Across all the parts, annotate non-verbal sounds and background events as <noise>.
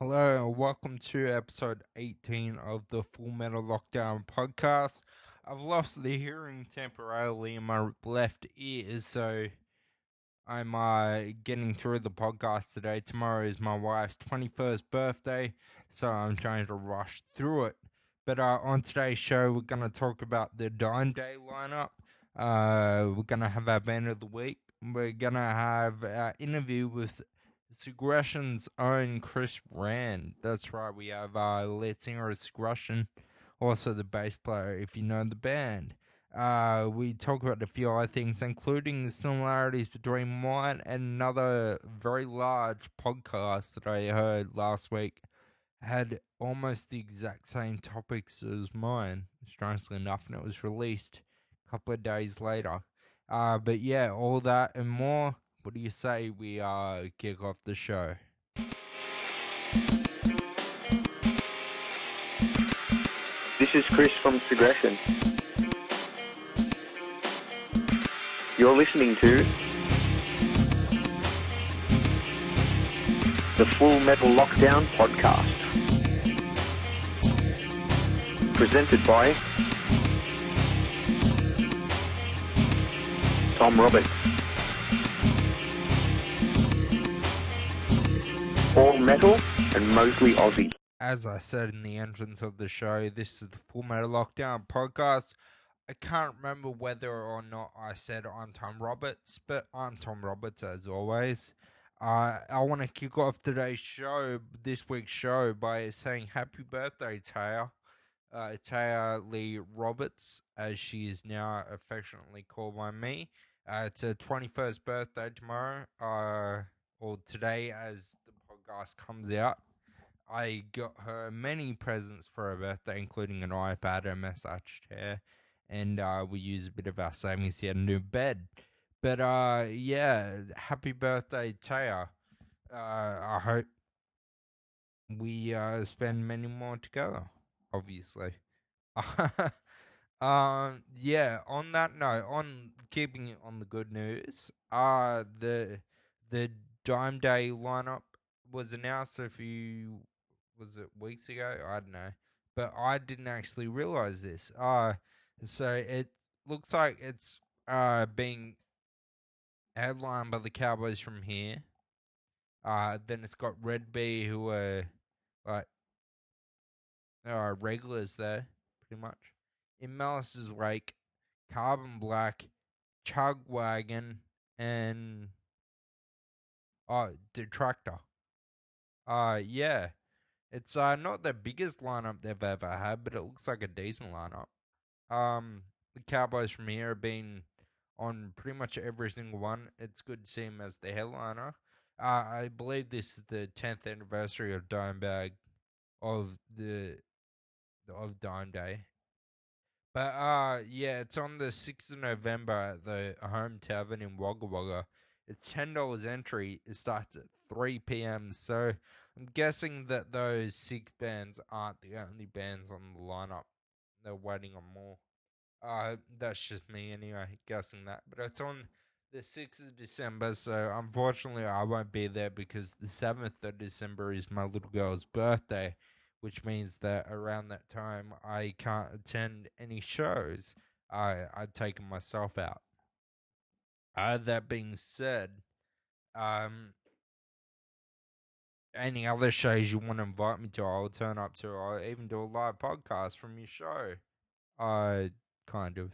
Hello and welcome to episode 18 of the Full Metal Lockdown podcast. I've lost the hearing temporarily in my left ear, so I'm uh, getting through the podcast today. Tomorrow is my wife's 21st birthday, so I'm trying to rush through it. But uh, on today's show, we're going to talk about the Dime Day lineup. Uh, we're going to have our band of the week. We're going to have our interview with Segression's own Chris Rand. That's right, we have uh, lead singer of Segression, also the bass player, if you know the band. Uh, we talk about a few other things, including the similarities between mine and another very large podcast that I heard last week. Had almost the exact same topics as mine, strangely enough, and it was released a couple of days later. Uh, but yeah, all that and more. What do you say we uh, kick off the show? This is Chris from Segression. You're listening to the Full Metal Lockdown podcast. Presented by Tom Roberts. All metal and mostly Aussie. As I said in the entrance of the show, this is the Full Metal Lockdown podcast. I can't remember whether or not I said I'm Tom Roberts, but I'm Tom Roberts as always. Uh, I want to kick off today's show, this week's show, by saying happy birthday, Taya. Uh, Taya Lee Roberts, as she is now affectionately called by me. Uh, it's her 21st birthday tomorrow, uh, or today as podcast comes out. I got her many presents for her birthday, including an iPad, a massage chair, and uh, we use a bit of our savings to get a new bed. But uh, yeah, happy birthday, Taya. Uh, I hope we uh, spend many more together, obviously. <laughs> um, yeah, on that note, on keeping it on the good news, uh, the the Dime Day lineup was announced a few was it weeks ago? I don't know, but I didn't actually realize this. Uh so it looks like it's uh being headlined by the Cowboys from Hell. Uh then it's got Red Bee who are like uh regulars there, pretty much. In Malice's Wake, Carbon Black, Chug Wagon, and oh Detractor. Uh yeah. It's uh not the biggest lineup they've ever had, but it looks like a decent lineup. Um, the Cowboys from Hell have been on pretty much every single one. It's good to see them as the headliner. Uh, I believe this is the tenth anniversary of Dimebag of the of Dime Day. But uh yeah, it's on the sixth of November at the home tavern in Wagga Wagga. It's ten dollars entry. It starts at three PM, so I'm guessing that those six bands aren't the only bands on the lineup. They're waiting on more. Uh, that's just me anyway, guessing that. But it's on the 6th of December, so unfortunately I won't be there because the 7th of December is my little girl's birthday, which means that around that time I can't attend any shows. I, I've taken myself out. Uh, that being said, um, any other shows you want to invite me to, I'll turn up to. I'll even do a live podcast from your show. I kind of.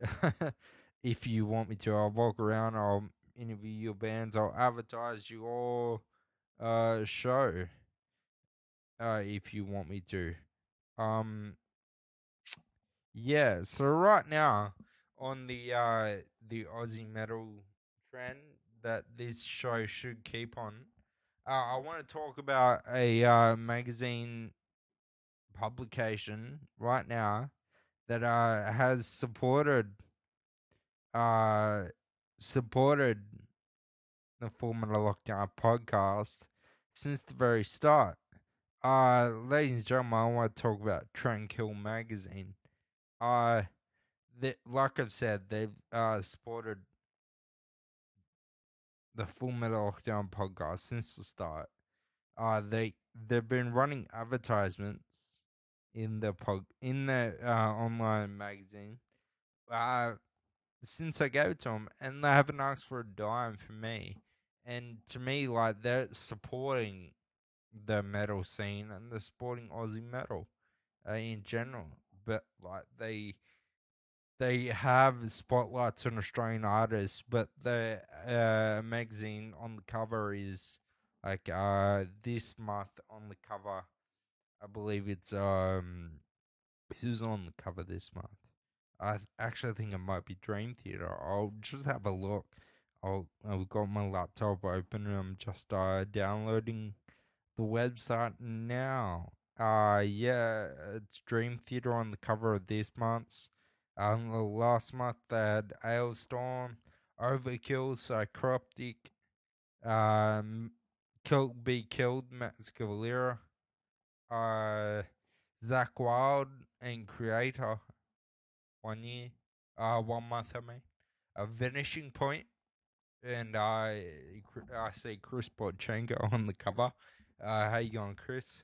<laughs> if you want me to, I'll walk around. I'll interview your bands. I'll advertise your uh show. Uh, if you want me to. Um. Yeah. So right now on the uh the Aussie metal trend that this show should keep on uh, I want to talk about a uh, magazine publication right now that uh, has supported uh, supported the Metal Lockdown podcast since the very start. Uh, ladies and gentlemen, I want to talk about Trainkill magazine. Uh, like I've said, they've uh, supported the Full Metal Lockdown podcast since the start. uh they they've been running advertisements in the pub in the uh, online magazine uh since I gave it to them, and they haven't asked for a dime from me. And to me, like they're supporting the metal scene and they're supporting Aussie metal uh, in general. But like they they have spotlights on Australian artists, but the uh, magazine on the cover is like uh this month on the cover. I believe it's um who's on the cover this month. I actually think it might be Dream Theater. I'll just have a look. I'll I've got my laptop open and I'm just uh downloading the website now. Uh yeah, it's Dream Theater on the cover of this month's. The last month they had Alestorm, Overkill, Psycroptic, um, Kill Be Killed, Max Cavalera, uh, Zakk Wylde, and Kreator. One year, uh, one month. I mean, a finishing point, and I, I see Chris Botchenko on the cover. Uh, how you going, Chris?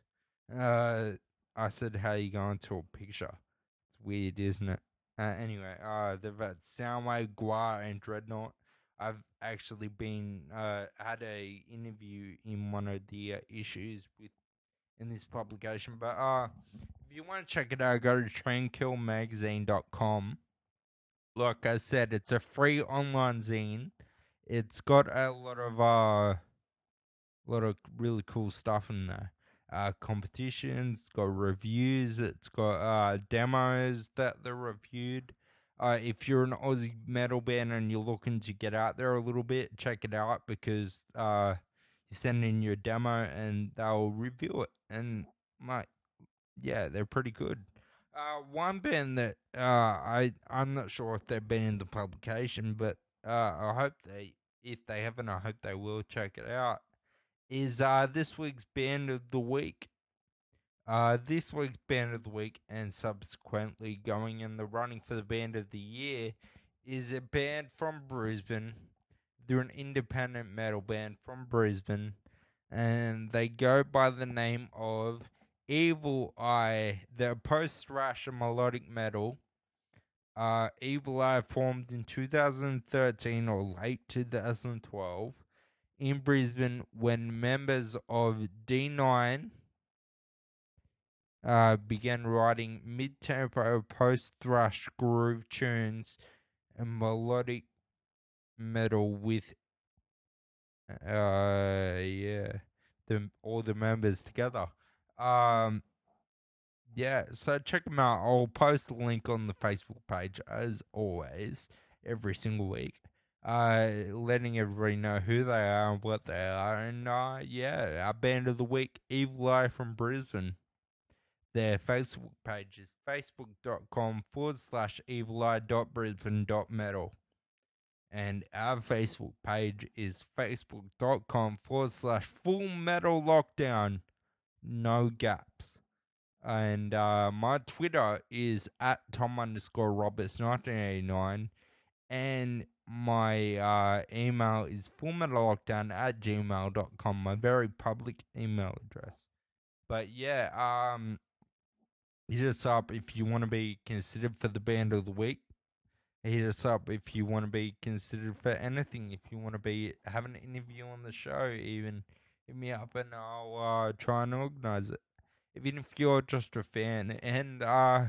Uh, I said, how you going to a picture? It's weird, isn't it? Uh, anyway, uh, they've had Soundwave, Gwar, and Dreadnought. I've actually been uh had a interview in one of the uh, issues with in this publication, but uh, if you want to check it out, go to trainkillmagazine.com. Like I said, it's a free online zine. It's got a lot of uh, lot of really cool stuff in there uh, competitions, it's got reviews, it's got uh, demos that they're reviewed. Uh, if you're an Aussie metal band and you're looking to get out there a little bit, check it out because uh, you send in your demo and they'll review it. And my, yeah, they're pretty good. Uh, one band that uh, I I'm not sure if they've been in the publication, but uh, I hope they if they haven't, I hope they will check it out is uh, this week's band of the week. Uh, this week's band of the week, and subsequently going in the running for the band of the year, is a band from Brisbane. They're an independent metal band from Brisbane, and they go by the name of Evil Eye. They're post thrash and melodic metal. Uh, Evil Eye formed in 2013 or late 2012 in Brisbane when members of D9 uh, began writing mid tempo post thrash groove tunes and melodic metal with uh yeah the all the members together. Um yeah so check them out. I'll post a link on the facebook page as always every single week uh, letting everybody know who they are and what they are. And uh, yeah, our band of the week, Evil Eye from Brisbane. Their Facebook page is facebook.com forward slash evil eye dot brisbane dot metal. And our Facebook page is facebook.com forward slash full metal lockdown. No gaps. And uh, my Twitter is at Tom underscore Roberts 1989. And my uh, email is fullmetallockdown at gmail.com, my very public email address. But yeah, um, hit us up if you want to be considered for the band of the week. Hit us up if you want to be considered for anything. If you want to be have an interview on the show, even hit me up and I'll uh, try and organize it. Even if you're just a fan, and uh,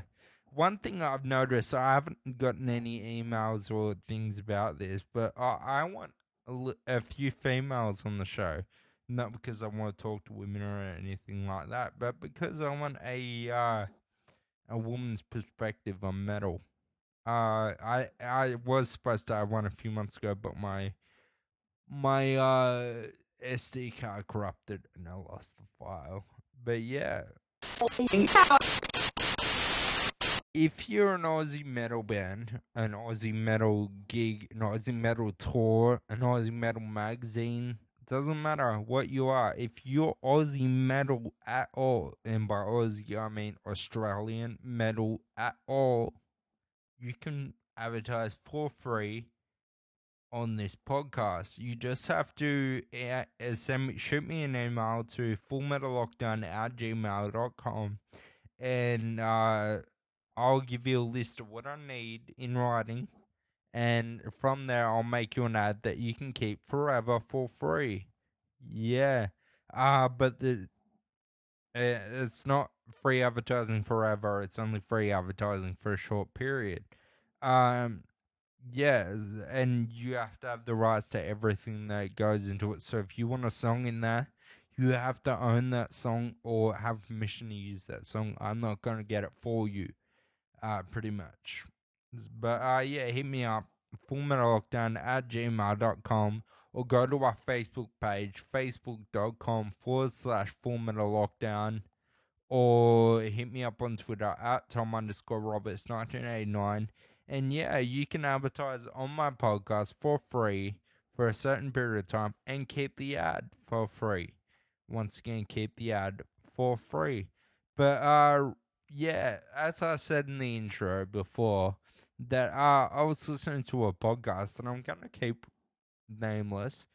one thing I've noticed, I haven't gotten any emails or things about this, but I, I want a, a few females on the show. Not because I want to talk to women or anything like that, but because I want a uh, a woman's perspective on metal. Uh, I I was supposed to have one a few months ago, but my my uh, SD card corrupted and I lost the file. But yeah <laughs> if you're an Aussie metal band, an Aussie metal gig, an Aussie metal tour, an Aussie metal magazine, doesn't matter what you are. If you're Aussie metal at all, and by Aussie I mean Australian metal at all, you can advertise for free on this podcast. You just have to send shoot me an email to fullmetallockdown at gmail.com and uh, I'll give you a list of what I need in writing. And from there, I'll make you an ad that you can keep forever for free. Yeah. Uh, but the uh, it's not free advertising forever. It's only free advertising for a short period. Um, yeah, and you have to have the rights to everything that goes into it. So if you want a song in there, you have to own that song or have permission to use that song. I'm not gonna get it for you, uh, pretty much. But uh, yeah, hit me up, fullmetallockdown at gmail.com or go to our Facebook page, facebook.com forward slash fullmetallockdown or hit me up on Twitter at Tom underscore Roberts 1989. And yeah, you can advertise on my podcast for free for a certain period of time and keep the ad for free. Once again, keep the ad for free. But uh yeah, as I said in the intro before, that uh I was listening to a podcast and I'm gonna keep nameless,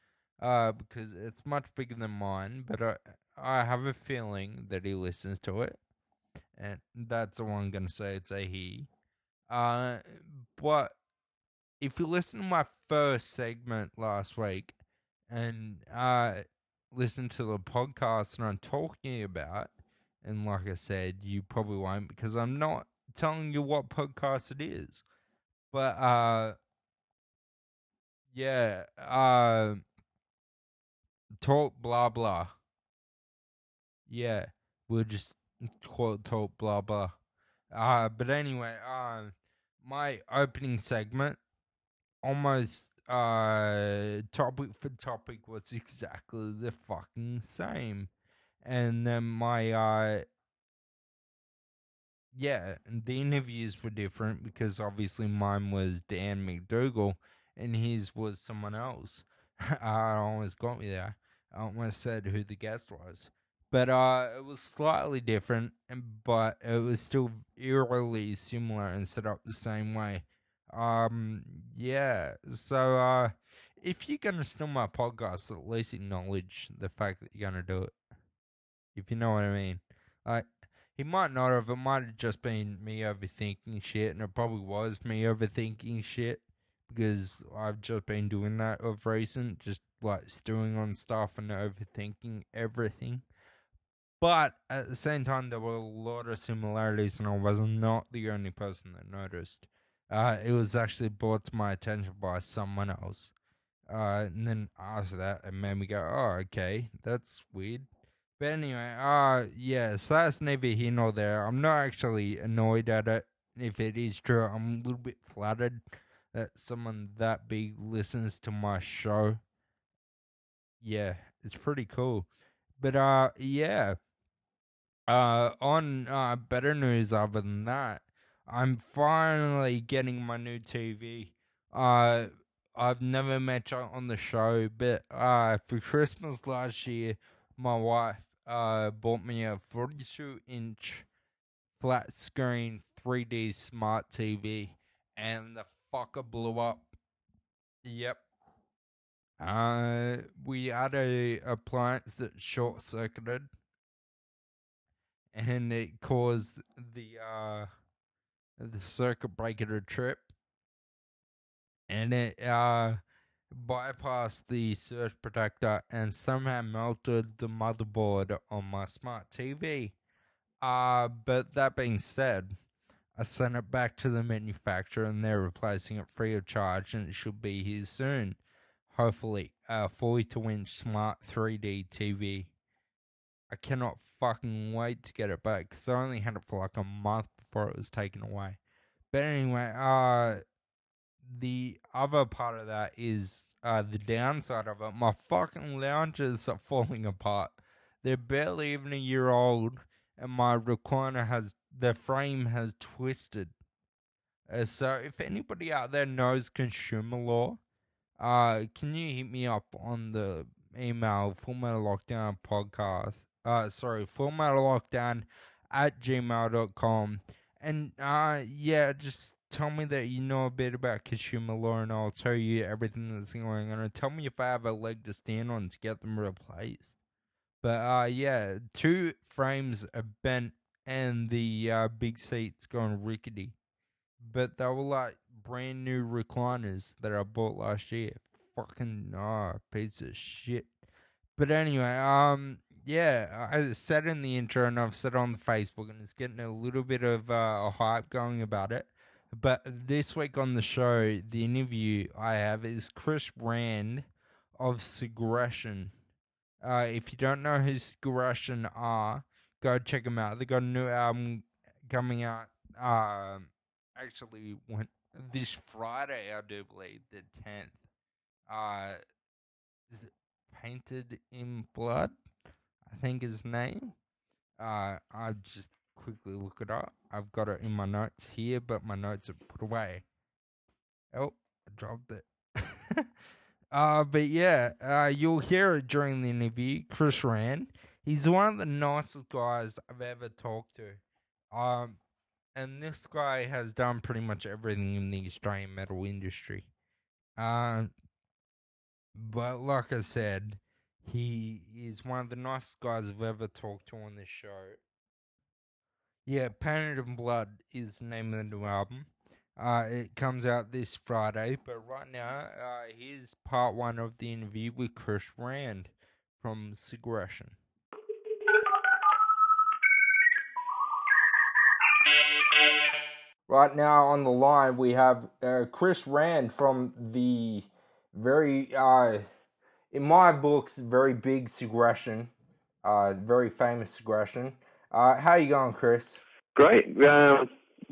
uh, because it's much bigger than mine, but I I have a feeling that he listens to it. And that's all I'm gonna say, it's a he. Uh but if you listen to my first segment last week and uh listen to the podcast and I'm talking about, and like I said, you probably won't because I'm not telling you what podcast it is. But uh yeah, uh talk blah blah. Yeah, we'll just it talk blah blah. Uh but anyway, uh my opening segment almost uh topic for topic was <laughs> exactly the fucking same. And then my uh yeah, the interviews were different because obviously mine was Dan McDougall and his was someone else. <laughs> I almost got me there. I almost said who the guest was. But uh it was slightly different but it was still eerily similar and set up the same way. Um yeah. So uh if you're gonna steal my podcast, at least acknowledge the fact that you're gonna do it. If you know what I mean. Like he might not have. It might have just been me overthinking shit, and it probably was me overthinking shit because I've just been doing that of recent, just like stewing on stuff and overthinking everything. But at the same time, there were a lot of similarities, and I was not the only person that noticed. Uh, it was actually brought to my attention by someone else. Uh, and then after that, it made me go, "Oh, okay, that's weird." But anyway, uh, yeah, so that's neither here nor there. I'm not actually annoyed at it. If it is true, I'm a little bit flattered that someone that big listens to my show. Yeah, it's pretty cool. But, uh, yeah. Uh, on, uh, better news other than that, I'm finally getting my new TV. Uh, I've never mentioned on the show, but, uh, for Christmas last year, my wife uh, bought me a 42 inch flat screen 3D smart TV, and the fucker blew up. Yep. Uh, we had a appliance that short circuited, and it caused the uh the circuit breaker to trip, and it uh bypassed the surge protector and somehow melted the motherboard on my smart TV. Uh, but that being said, I sent it back to the manufacturer and they're replacing it free of charge and it should be here soon. Hopefully, a 42 inch smart 3D TV. I cannot fucking wait to get it back because I only had it for like a month before it was taken away. But anyway, uh, the other part of that is uh, the downside of it. My fucking lounges are <laughs> falling apart. They're barely even a year old, and my recliner has the frame has twisted. Uh, so, if anybody out there knows consumer law, uh, can you hit me up on the email Full Metal Lockdown podcast? Uh, sorry, Full Metal Lockdown at gmail.com And uh, yeah, just tell me that you know a bit about consumer law, and I'll tell you everything that's going on. Tell me if I have a leg to stand on to get them replaced. But uh, yeah, two frames are bent, and the uh, big seats going rickety. But they were like brand new recliners that I bought last year. Fucking ah, piece of shit. But anyway, um, yeah, I said in the intro and I've said on the Facebook, and it's getting a little bit of uh, a hype going about it. But this week on the show, the interview I have is Chris Rand of Segression. Uh, if you don't know who Segression are, go check them out. They got a new album coming out. Um, actually, went this Friday, I do believe, the tenth. Uh, Painted in Blood? Think his name. Uh, I just quickly look it up. I've got it in my notes here, but my notes are put away. Oh, I dropped it. <laughs> uh, but yeah, uh, you'll hear it during the interview. Chris Rand. He's one of the nicest guys I've ever talked to. Um, and this guy has done pretty much everything in the Australian metal industry. Uh, but like I said, he is one of the nicest guys I've ever talked to on this show. Yeah, Painted in Blood is the name of the new album. Uh, it comes out this Friday, but right now, uh, here's part one of the interview with Chris Rand from Segression. Right now on the line, we have uh, Chris Rand from the very, uh, in my books, very big Segression, uh, very famous Segression. Uh, how you going, Chris? Great. Uh,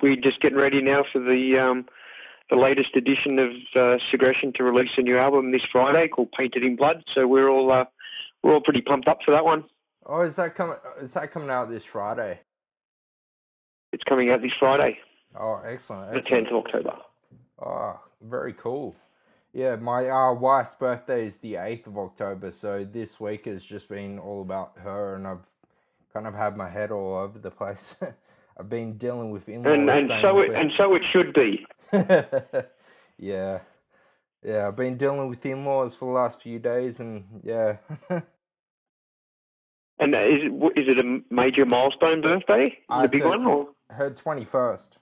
we're just getting ready now for the um, the latest edition of uh, Segression to release a new album this Friday called Painted in Blood. So we're all uh, we're all pretty pumped up for that one. Oh, is that coming? Is that coming out this Friday? It's coming out this Friday, Oh, excellent! the 10th of October. Oh, very cool. Yeah, my uh, wife's birthday is the 8th of October, so this week has just been all about her, and I've kind of had my head all over the place. <laughs> I've been dealing with in laws. And and so it and so it should be. <laughs> yeah. Yeah, I've been dealing with in laws for the last few days, and yeah. <laughs> And is it, is it a major milestone birthday? Uh, the big one? Or? her 21st.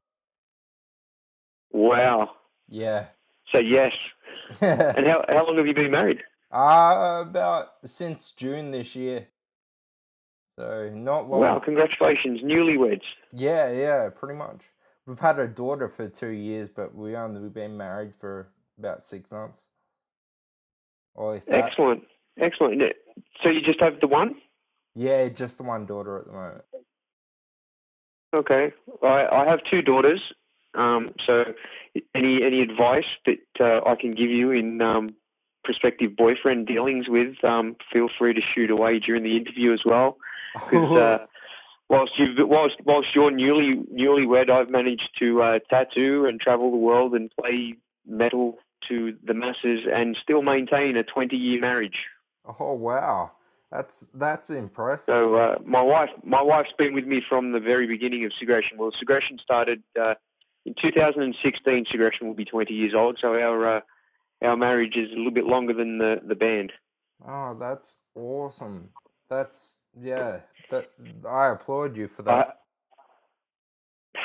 Wow. Yeah. So yes. And how how long have you been married? uh, about since June this year. So, not long. Wow, congratulations, newlyweds. Yeah, yeah, pretty much. We've had a daughter for two years, but we only we've been married for about six months. Or if that. Excellent, excellent. So you just have the one? Yeah, just the one daughter at the moment. Okay. I, I have two daughters. Um, so any any advice that uh, I can give you in um, prospective boyfriend dealings with, um, feel free to shoot away during the interview as well. Because <laughs> uh, whilst you whilst whilst you're newly newlywed, I've managed to uh, tattoo and travel the world and play metal to the masses and still maintain a 20 year marriage. oh wow, that's that's impressive. So uh, my wife, my wife's been with me from the very beginning of Segression. Well, Segression started uh, in 2016. Segression will be 20 years old, so our uh, our marriage is a little bit longer than the the band. Oh, that's awesome. That's yeah. That I applaud you for that.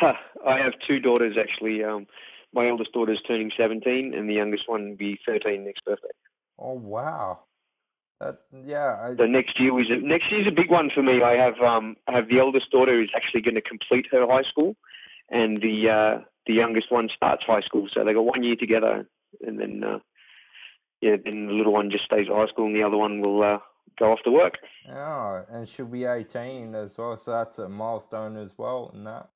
I, <laughs> I have two daughters actually. Um, my eldest daughter's turning 17, and the youngest one will be 13 next birthday. oh wow. That yeah. I, So next year is a, next year's a big one for me. I have um I have the eldest daughter who's actually going to complete her high school, and the uh, the youngest one starts high school. So they got one year together, and then uh, yeah, then the little one just stays at high school, and the other one will uh, go off to work. Oh, and she'll be 18 as well, so that's a milestone as well in that.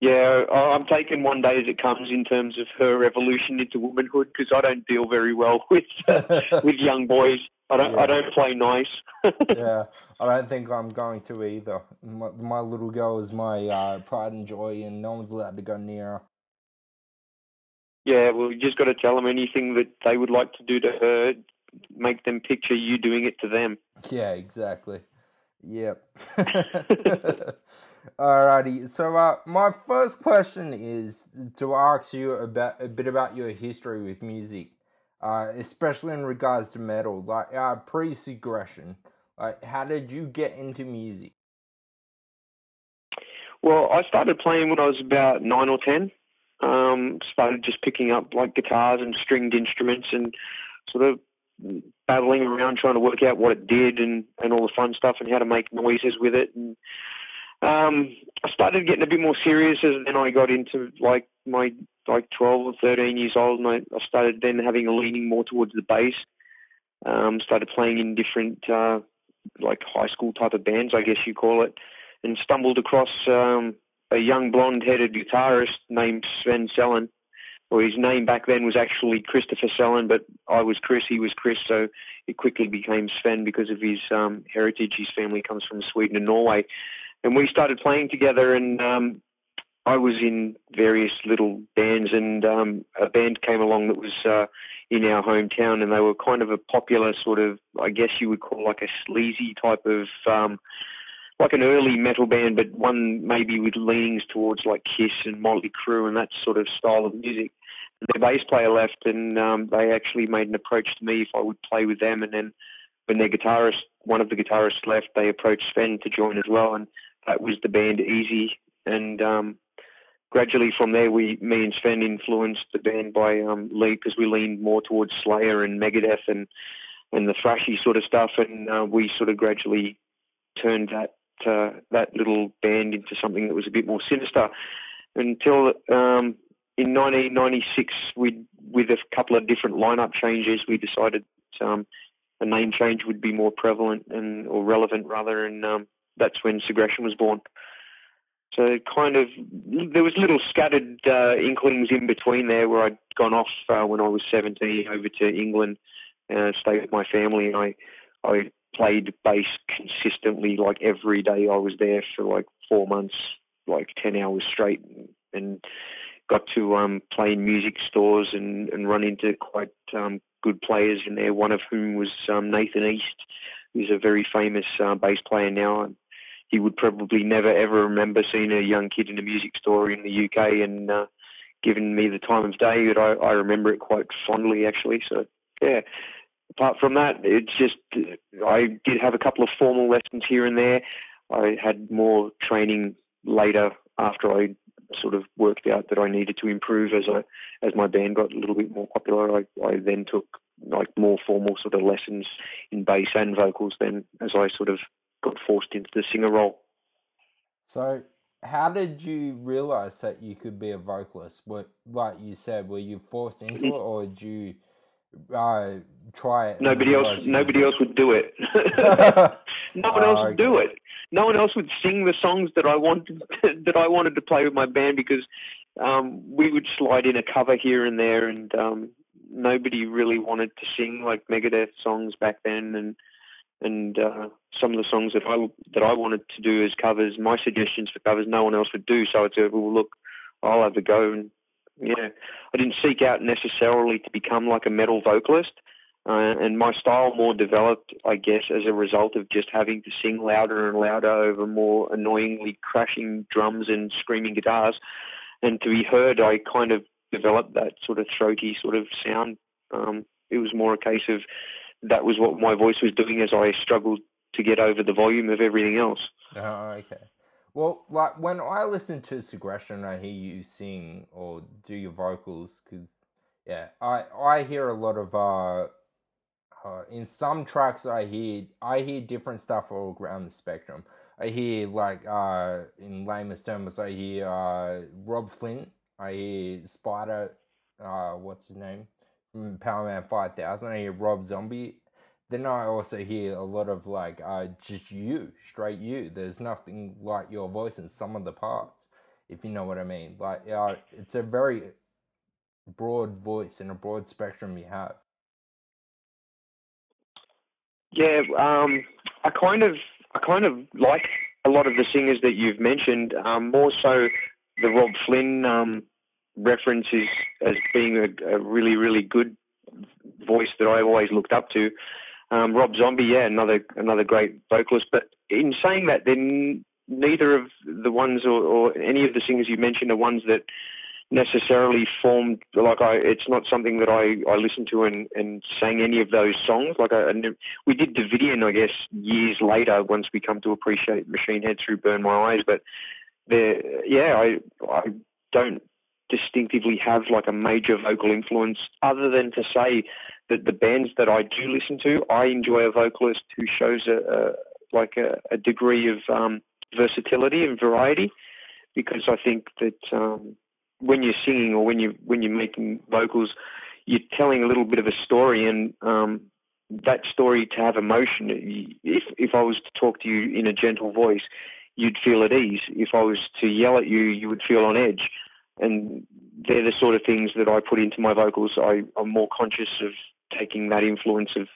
Yeah, I'm taking one day as it comes in terms of her evolution into womanhood because I don't deal very well <laughs> with <laughs> with young boys. I don't I don't play nice. <laughs> yeah, I don't think I'm going to either. My, my little girl is my uh, pride and joy, and no one's allowed to go near her. Yeah, well, you just got to tell them anything that they would like to do to her, make them picture you doing it to them. Yeah, exactly. Yep. <laughs> Alrighty. So, uh, my first question is to ask you about a bit about your history with music, uh, especially in regards to metal, like uh, pre-segression. Like, how did you get into music? Well, I started playing when I was about nine or ten. Um, started just picking up like guitars and stringed instruments and sort of battling around trying to work out what it did and, and all the fun stuff and how to make noises with it. And um, I started getting a bit more serious as then I got into like my like 12 or 13 years old and I, I started then having a leaning more towards the bass. Um, started playing in different uh, like high school type of bands, I guess you call it, and stumbled across um, a young blonde-headed guitarist named Sven Sellen or his name back then was actually Christopher Sellen, but I was Chris, he was Chris, so it quickly became Sven because of his um, heritage. His family comes from Sweden and Norway, and we started playing together. And um, I was in various little bands, and um, a band came along that was uh, in our hometown, and they were kind of a popular sort of, I guess you would call like a sleazy type of. Um, like an early metal band, but one maybe with leanings towards like Kiss and Motley Crue and that sort of style of music their bass player left, and um, they actually made an approach to me if I would play with them. And then when their guitarist, one of the guitarists left, they approached Sven to join as well, and that was the band Easy. And um, gradually from there, we, me and Sven influenced the band by um, because we leaned more towards Slayer and Megadeth and and the thrashy sort of stuff, and uh, we sort of gradually turned that uh, that little band into something that was a bit more sinister until um, in 1996, we with a couple of different lineup changes, we decided um, a name change would be more prevalent and or relevant rather, and um, that's when Segression was born. So kind of there was little scattered uh, inklings in between there where I'd gone off uh, when I was 17 over to England, uh, stayed with my family, and I I played bass consistently like every day I was there for like four months, like 10 hours straight, and got to um, play in music stores and, and run into quite um, good players in there. One of whom was um, Nathan East, who's a very famous uh, bass player now. He would probably never ever remember seeing a young kid in a music store in the UK and uh, giving me the time of day. But I, I remember it quite fondly, actually. So yeah. Apart from that, it's just I did have a couple of formal lessons here and there. I had more training later after I sort of worked out that I needed to improve as I as my band got a little bit more popular. I, I then took like more formal sort of lessons in bass and vocals then as I sort of got forced into the singer role. So how did you realize that you could be a vocalist? What like you said, were you forced into it or did you uh, try it? Nobody else nobody else would do it. <laughs> no one <laughs> else would do it no one else would sing the songs that I wanted <laughs> that I wanted to play with my band because um, we would slide in a cover here and there, and um, nobody really wanted to sing like Megadeth songs back then, and and uh, some of the songs that I that I wanted to do as covers, my suggestions for covers, no one else would do. So I said, well, look, I'll have a go, and yeah, I didn't seek out necessarily to become like a metal vocalist. Uh, and my style more developed, I guess, as a result of just having to sing louder and louder over more annoyingly crashing drums and screaming guitars. And to be heard, I kind of developed that sort of throaty sort of sound. Um, it was more a case of that was what my voice was doing as I struggled to get over the volume of everything else. Oh, okay. Well, like when I listen to Segression, I hear you sing or do your vocals, because yeah, I I hear a lot of uh uh, in some tracks I hear I hear different stuff all around the spectrum. I hear like uh, in lamest terms I hear uh, Robb Flynn. I hear Spider. Uh, what's his name Powerman Five Thousand. I hear Rob Zombie. Then I also hear a lot of like uh, just you, straight you. There's nothing like your voice in some of the parts, if you know what I mean. Like uh, it's a very broad voice and a broad spectrum you have. Yeah, um, I kind of, I kind of like a lot of the singers that you've mentioned. Um, more so, the Robb Flynn um, reference is as being a, a, really, really good voice that I always looked up to. Um, Rob Zombie, yeah, another another great vocalist. But in saying that, then neither of the ones or, or any of the singers you mentioned are ones that necessarily formed like I it's not something that I, I listened to and, and sang any of those songs like I, we did Davidian I guess years later once we come to appreciate Machine Head through Burn My Eyes but there yeah I I don't distinctively have like a major vocal influence other than to say that the bands that I do listen to I enjoy a vocalist who shows a, a like a, a degree of um, versatility and variety because I think that um, when you're singing or when you when you're making vocals, you're telling a little bit of a story, and um, that story to have emotion. If if I was to talk to you in a gentle voice, you'd feel at ease. If I was to yell at you, you would feel on edge. And they're the sort of things that I put into my vocals. I, I'm more conscious of taking that influence of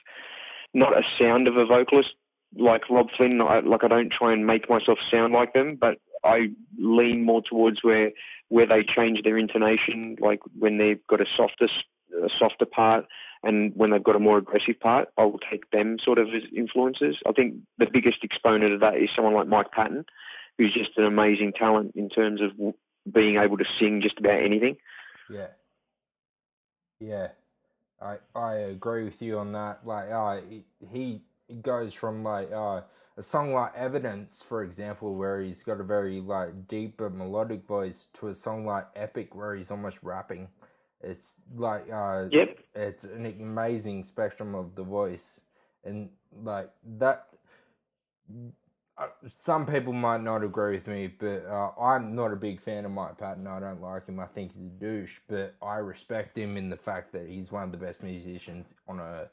not a sound of a vocalist like Robb Flynn. I, like I don't try and make myself sound like them, but I lean more towards where where they change their intonation, like when they've got a softer a softer part, and when they've got a more aggressive part, I will take them sort of as influences. I think the biggest exponent of that is someone like Mike Patton, who's just an amazing talent in terms of being able to sing just about anything. Yeah, yeah, I I agree with you on that. Like, uh, he goes from like uh a song like Evidence, for example, where he's got a very like deep but melodic voice, to a song like Epic, where he's almost rapping. It's like uh, yep. it's an amazing spectrum of the voice, and like that. Some people might not agree with me, but uh, I'm not a big fan of Mike Patton. I don't like him. I think he's a douche, but I respect him in the fact that he's one of the best musicians on earth.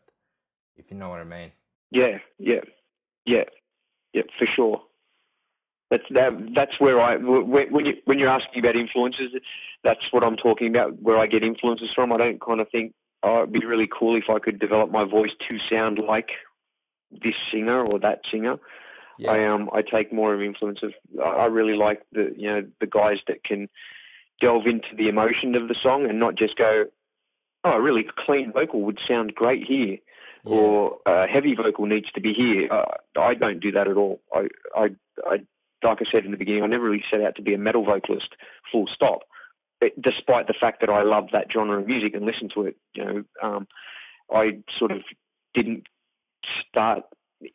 If you know what I mean. Yeah, yeah, yeah yeah, for sure. That's that. That's where I when you when you're asking about influences, that's what I'm talking about. Where I get influences from. I don't kind of think oh, it'd be really cool if I could develop my voice to sound like this singer or that singer. Yeah. I um I take more of influence of. I really like the you know the guys that can delve into the emotion of the song and not just go, oh, a really clean vocal would sound great here yeah. or a heavy vocal needs to be here. Uh, I don't do that at all. I, I, I, like I said in the beginning, I never really set out to be a metal vocalist. Full stop. It, despite the fact that I love that genre of music and listen to it, you know, um, I sort of didn't start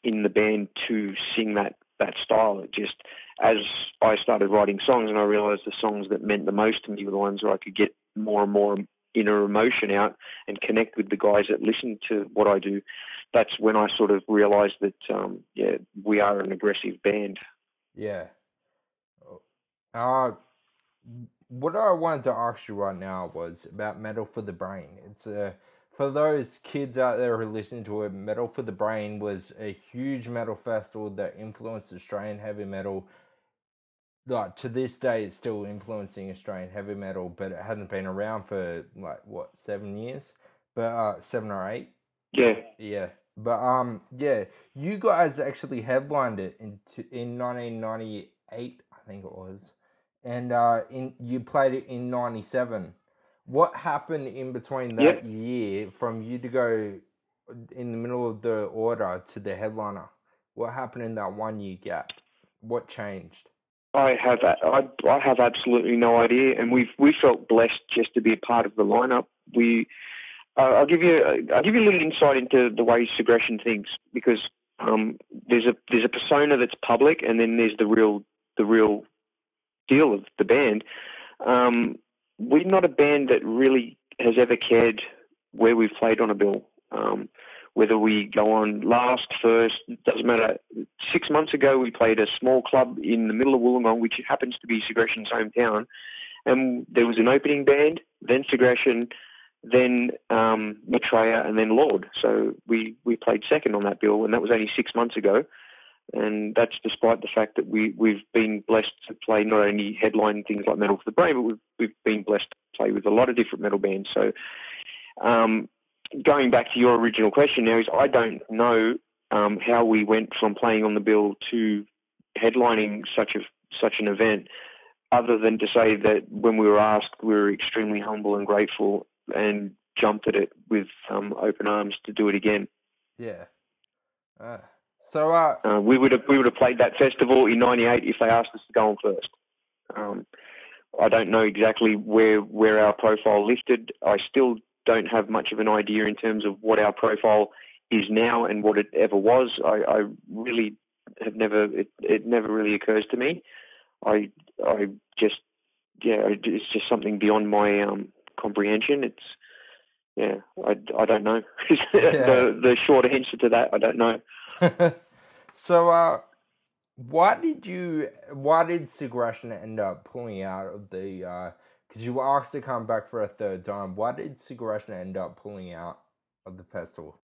in the band to sing that that style. It just as I started writing songs and I realized the songs that meant the most to me were the ones where I could get more and more inner emotion out and connect with the guys that listen to what I do, that's when I sort of realised that um, yeah, we are an aggressive band. Yeah. Uh, what I wanted to ask you right now was about Metal for the Brain. It's a for those kids out there who listen to it, Metal for the Brain was a huge metal festival that influenced Australian heavy metal. Like to this day it's still influencing Australian heavy metal, but it hadn't been around for like what seven years, but uh seven or eight. Yeah, yeah, but um yeah, you guys actually headlined it in in 1998, I think it was, and uh in you played it in '97. What happened in between that yep. year from you to go in the middle of the order to the headliner? What happened in that one year gap? What changed? I have I, I have absolutely no idea, and we've we felt blessed just to be a part of the lineup. We uh, I'll give you I'll give you a little insight into the way Segression thinks because um, there's a there's a persona that's public, and then there's the real the real deal of the band. Um, we're not a band that really has ever cared where we've played on a bill. Um, whether we go on last, first, doesn't matter. Six months ago, we played a small club in the middle of Wollongong, which happens to be Segression's hometown, and there was an opening band, then Segression, then um, Maitreya, and then Lord. So we, we played second on that bill, and that was only six months ago. And that's despite the fact that we, we've been blessed to play not only headline things like Metal for the Brain, but we've, we've been blessed to play with a lot of different metal bands. So um, going back to your original question now is I don't know um, how we went from playing on the bill to headlining such a such an event, other than to say that when we were asked, we were extremely humble and grateful and jumped at it with um, open arms to do it again. Yeah, Uh, so uh, Uh, we would have we would have played that festival in '98 if they asked us to go on first. Um, I don't know exactly where where our profile lifted. I still don't have much of an idea in terms of what our profile is now and what it ever was. I, I really have never it, it never really occurs to me. I I just yeah it's just something beyond my um, comprehension. It's yeah I, I don't know <laughs> the the short answer to that I don't know. <laughs> so uh why did you why did Segression end up pulling out of the because you were asked to come back for a third time. Why did Segression end up pulling out of the festival?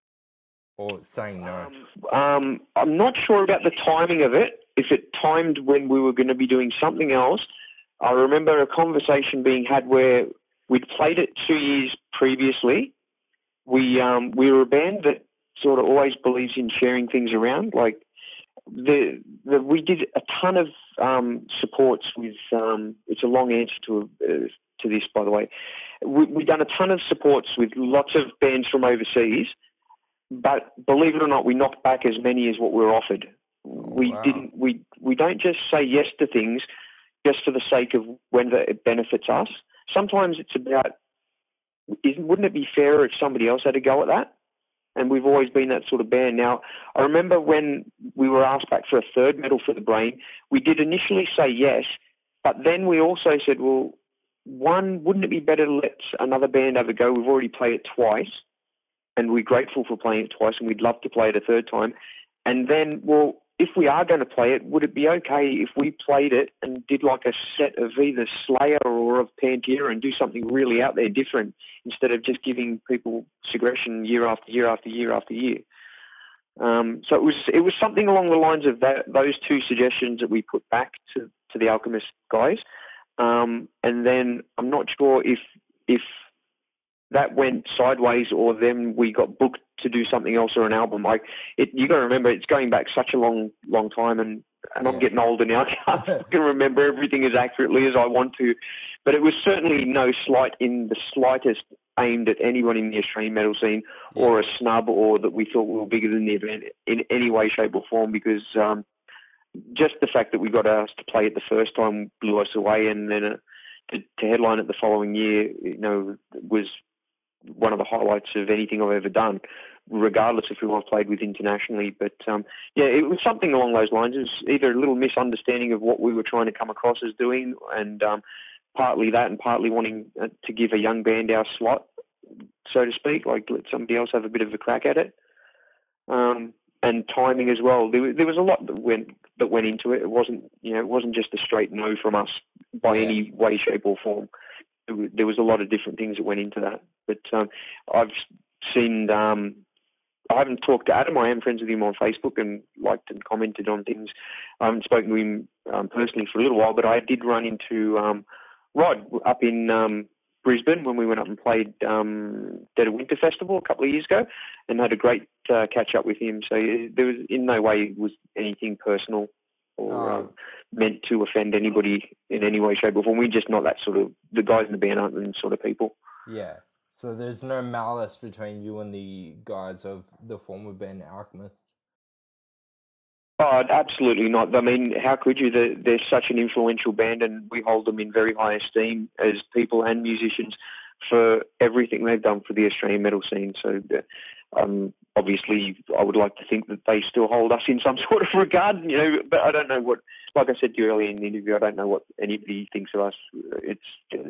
Or saying no? Um, um, I'm not sure about the timing of it. If it timed when we were going to be doing something else? I remember a conversation being had where we'd played it two years previously. We um, we were a band that sort of always believes in sharing things around like the, the, we did a ton of um, supports with. Um, it's a long answer to uh, to this, by the way. We, we've done a ton of supports with lots of bands from overseas, but believe it or not, we knocked back as many as what we were offered. we wow. didn't. We we don't just say yes to things just for the sake of whether it benefits us. Sometimes it's about. Isn't, wouldn't it be fairer if somebody else had a go at that? And we've always been that sort of band. Now, I remember when we were asked back for a third Metal for the Brain, we did initially say yes, but then we also said, well, one, wouldn't it be better to let another band have a go? We've already played it twice, and we're grateful for playing it twice, and we'd love to play it a third time. And then, well, if we are going to play it, would it be okay if we played it and did like a set of either Slayer or of Pantera and do something really out there different instead of just giving people Segression year after year after year after year? Um, so it was it was something along the lines of that those two suggestions that we put back to, to the Alchemist guys, um, and then I'm not sure if if that went sideways or then we got booked to do something else or an album. Like it, you got to remember, it's going back such a long, long time, and and I'm getting older now. <laughs> I <laughs> can't fucking remember everything as accurately as I want to, but it was certainly no slight in the slightest aimed at anyone in the Australian metal scene or a snub or that we thought we were bigger than the event in any way, shape, or form. Because um, just the fact that we got asked to play it the first time blew us away, and then uh, to, to headline it the following year, you know, was one of the highlights of anything I've ever done, regardless of who I've played with internationally. But um, yeah, it was something along those lines. It was either a little misunderstanding of what we were trying to come across as doing, and um, partly that, and partly wanting uh, to give a young band our slot, so to speak, like let somebody else have a bit of a crack at it. Um, and timing as well. There, was- there was a lot that went that went into it. It wasn't, you know, it wasn't just a straight no from us by Yeah. any way, shape, or form. There was a lot of different things that went into that. But um, I've seen. Um, I haven't talked to Adam. I am friends with him on Facebook and liked and commented on things. I haven't spoken to him um, personally for a little while, but I did run into um, Rod up in um, Brisbane when we went up and played um, Dead of Winter Festival a couple of years ago, and had a great uh, catch up with him. So uh, there was in no way was anything personal or Oh. um, meant to offend anybody in any way, shape, or form. We're just not that sort of the guys in the band aren't them sort of people. Yeah. So there's no malice between you and the guys of the former band Alchemist. Oh, absolutely not. I mean, how could you? They're, they're such an influential band, and we hold them in very high esteem as people and musicians for everything they've done for the Australian metal scene. So, uh, um, obviously, I would like to think that they still hold us in some <laughs> sort of regard, you know. But I don't know what. Like I said to you earlier in the interview, I don't know what anybody thinks of us. It's uh,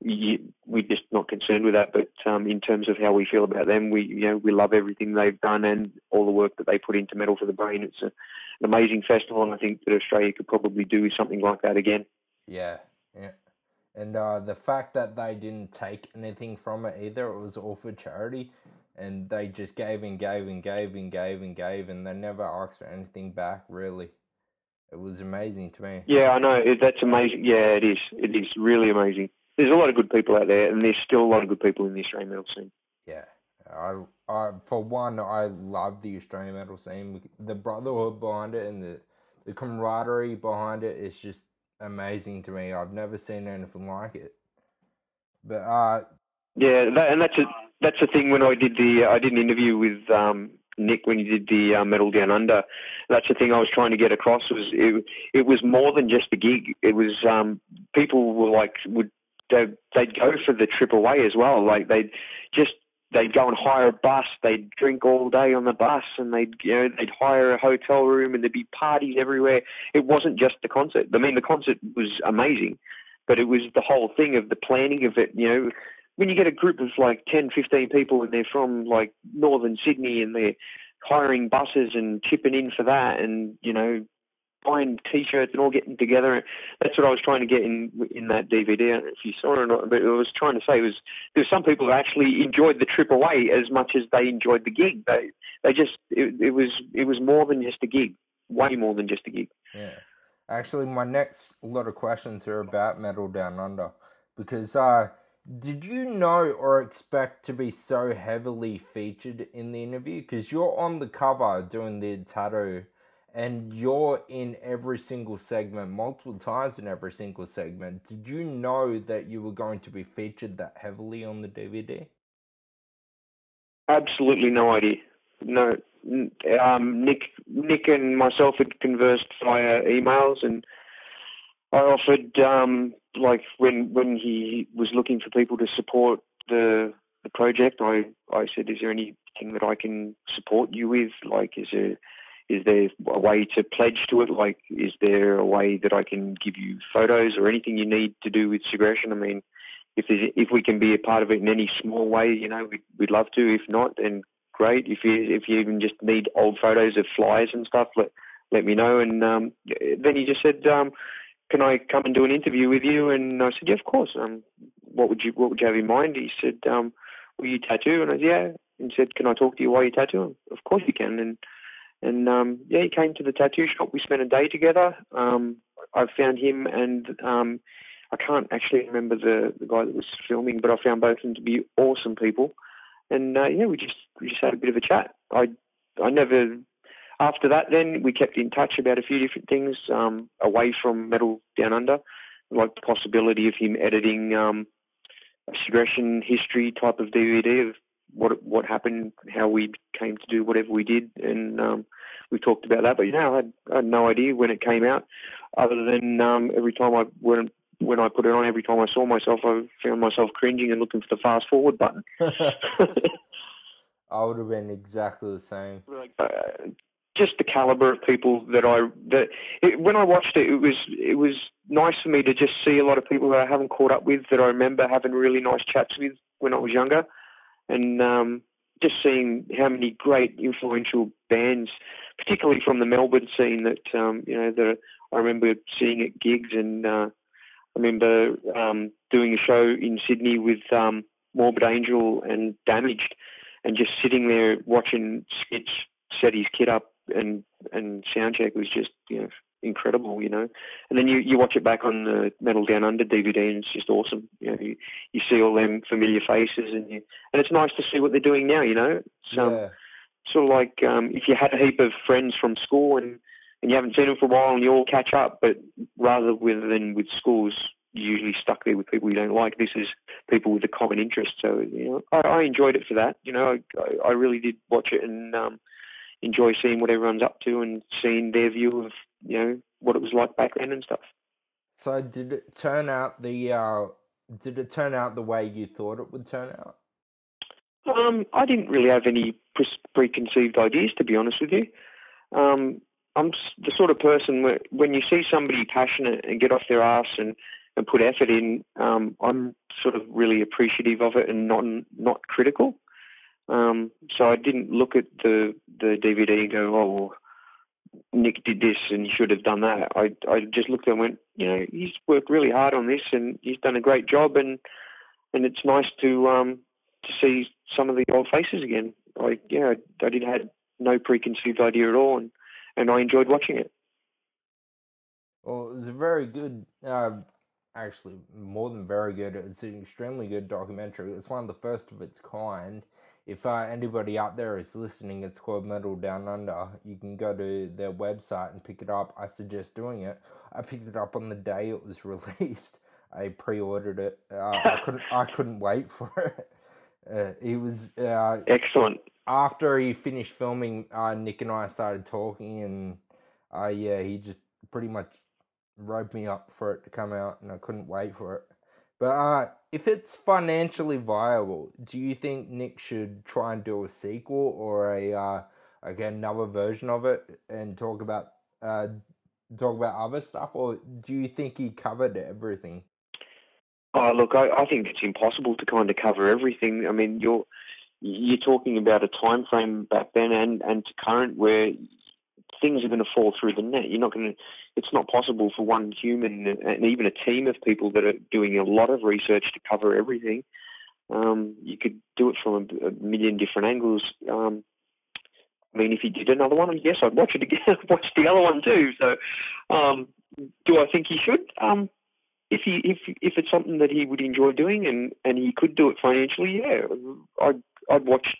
you, we're just not concerned with that. But um, in terms of how we feel about them, we you know we love everything they've done and all the work that they put into Metal for the Brain. It's a, an amazing festival, and I think that Australia could probably do something like that again. Yeah, yeah. And uh, the fact that they didn't take anything from it either, it was all for charity. And they just gave and gave and gave and gave and gave, and they never asked for anything back, really. It was amazing to me. Yeah, I know that's amazing. Yeah, it is. It is really amazing. There's a lot of good people out there, and there's still a lot of good people in the Australian metal scene. Yeah. I, I, for one, I love the Australian metal scene. The brotherhood behind it and the, the camaraderie behind it is just amazing to me. I've never seen anything like it. But uh, Yeah, that, and that's a that's the thing. When I did the I did an interview with um, Nick when he did the uh, Metal Down Under. That's the thing I was trying to get across was it, it was more than just a gig. It was um, people were like would they'd, they'd go for the trip away as well. Like they'd just they'd go and hire a bus. They'd drink all day on the bus, and they'd you know they'd hire a hotel room, and there'd be parties everywhere. It wasn't just the concert. I mean, the concert was amazing, but it was the whole thing of the planning of it. You know, when you get a group of like 10, 15 people, and they're from like northern Sydney, and they're hiring buses and chipping in for that, and you know buying T-shirts and all getting together. That's what I was trying to get in in that DVD. I don't know if you saw it or not, but I was trying to say was there were some people who actually enjoyed the trip away as much as they enjoyed the gig. They they just it, it was it was more than just a gig, way more than just a gig. Yeah, actually, my next lot of questions are about Metal Down Under because. uh did you know or expect to be so heavily featured in the interview? Because you're on the cover doing the tattoo and you're in every single segment multiple times in every single segment did you know that you were going to be featured that heavily on the dvd absolutely no idea. No. Um, nick nick and myself had conversed via emails and i offered um, like when when he was looking for people to support the the project i i said is there anything that i can support you with? Like is there is there a way to pledge to it? Like, is there a way that I can give you photos or anything you need to do with Segression? I mean, if if we can be a part of it in any small way, you know, we'd, we'd love to. If not, then great. If you if you even just need old photos of flyers and stuff, let let me know. And um, then he just said, um, "Can I come and do an interview with you?" And I said, "Yeah, of course." Um, what would you What would you have in mind? He said, um, "Will you tattoo?" And I said, "Yeah." And said, "Can I talk to you while you tattoo?" Of course you can. And and um, yeah, he came to the tattoo shop. We spent a day together. Um, I found him, and um, I can't actually remember the, the guy that was filming, but I found both of them to be awesome people. And uh, yeah, we just we just had a bit of a chat. I I never after that. Then we kept in touch about a few different things um, away from Metal Down Under, like the possibility of him editing um, a Segression history type of DVD of what what happened, how we came to do whatever we did, and um, we talked about that. But you know, I had, I had no idea when it came out, other than um, every time I when when I put it on, every time I saw myself, I found myself cringing and looking for the fast forward button. <laughs> <laughs> I would have been exactly the same. Uh, just the caliber of people that I that it, when I watched it, it was it was nice for me to just see a lot of people that I haven't caught up with that I remember having really nice chats with when I was younger and um, just seeing how many great influential bands, particularly from the Melbourne scene, that um, you know that I remember seeing at gigs, and uh, I remember um, doing a show in Sydney with um, Morbid Angel and Damaged, and just sitting there watching Skitz set his kit up and and soundcheck was just you know incredible, you know. And then you, you watch it back on the Metal Down Under DVD, and it's just awesome. You know, you, you see all them familiar faces, and you, and it's nice to see what they're doing now. You know, it's um, yeah. sort of like um, if you had a heap of friends from school and and you haven't seen them for a while, and you all catch up, but rather with than with schools, you're usually stuck there with people you don't like. This is people with a common interest. So you know, I, I enjoyed it for that. You know, I, I really did watch it and. Um, enjoy seeing what everyone's up to and seeing their view of you know what it was like back then and stuff. So did it turn out the uh, did it turn out the way you thought it would turn out? Um, I didn't really have any pre- preconceived ideas, to be honest with you. Um, I'm the sort of person where when you see somebody passionate and get off their ass and, and put effort in, um, I'm sort of really appreciative of it and not not critical. Um, so I didn't look at the the DVD and go, oh, well, Nick did this and he should have done that. I I just looked and went, you know, he's worked really hard on this and he's done a great job and and it's nice to um to see some of the old faces again. I yeah, I, I did had no preconceived idea at all and and I enjoyed watching it. Well, it was a very good, uh, actually more than very good. It's an extremely good documentary. It's one of the first of its kind if uh, anybody out there is listening, it's called Metal Down Under. You can go to their website and pick it up. I suggest doing it. I picked it up on the day it was <laughs> released. I pre-ordered it. Uh, I couldn't. I couldn't wait for <laughs> it. Uh, he was uh, Excellent. after he finished filming. Uh, Nick and I started talking, and uh, yeah, he just pretty much roped me up for it to come out, and I couldn't wait for it. But uh, if it's financially viable, do you think Nick should try and do a sequel or a uh, like another version of it and talk about uh, talk about other stuff, or do you think he covered everything? Oh, look, I, I think it's impossible to kind of cover everything. I mean, you're you're talking about a time frame back then and, and to current where things are going to fall through the net. You're not going to. It's not possible for one human and even a team of people that are doing a lot of research to cover everything. Um, you could do it from a, million different angles. Um, I mean, if he did another one, yes, I'd watch it again. <laughs> I'd watch the other one too. So, um, do I think he should? Um, if he if if it's something that he would enjoy doing and and he could do it financially, yeah, I'd I'd watch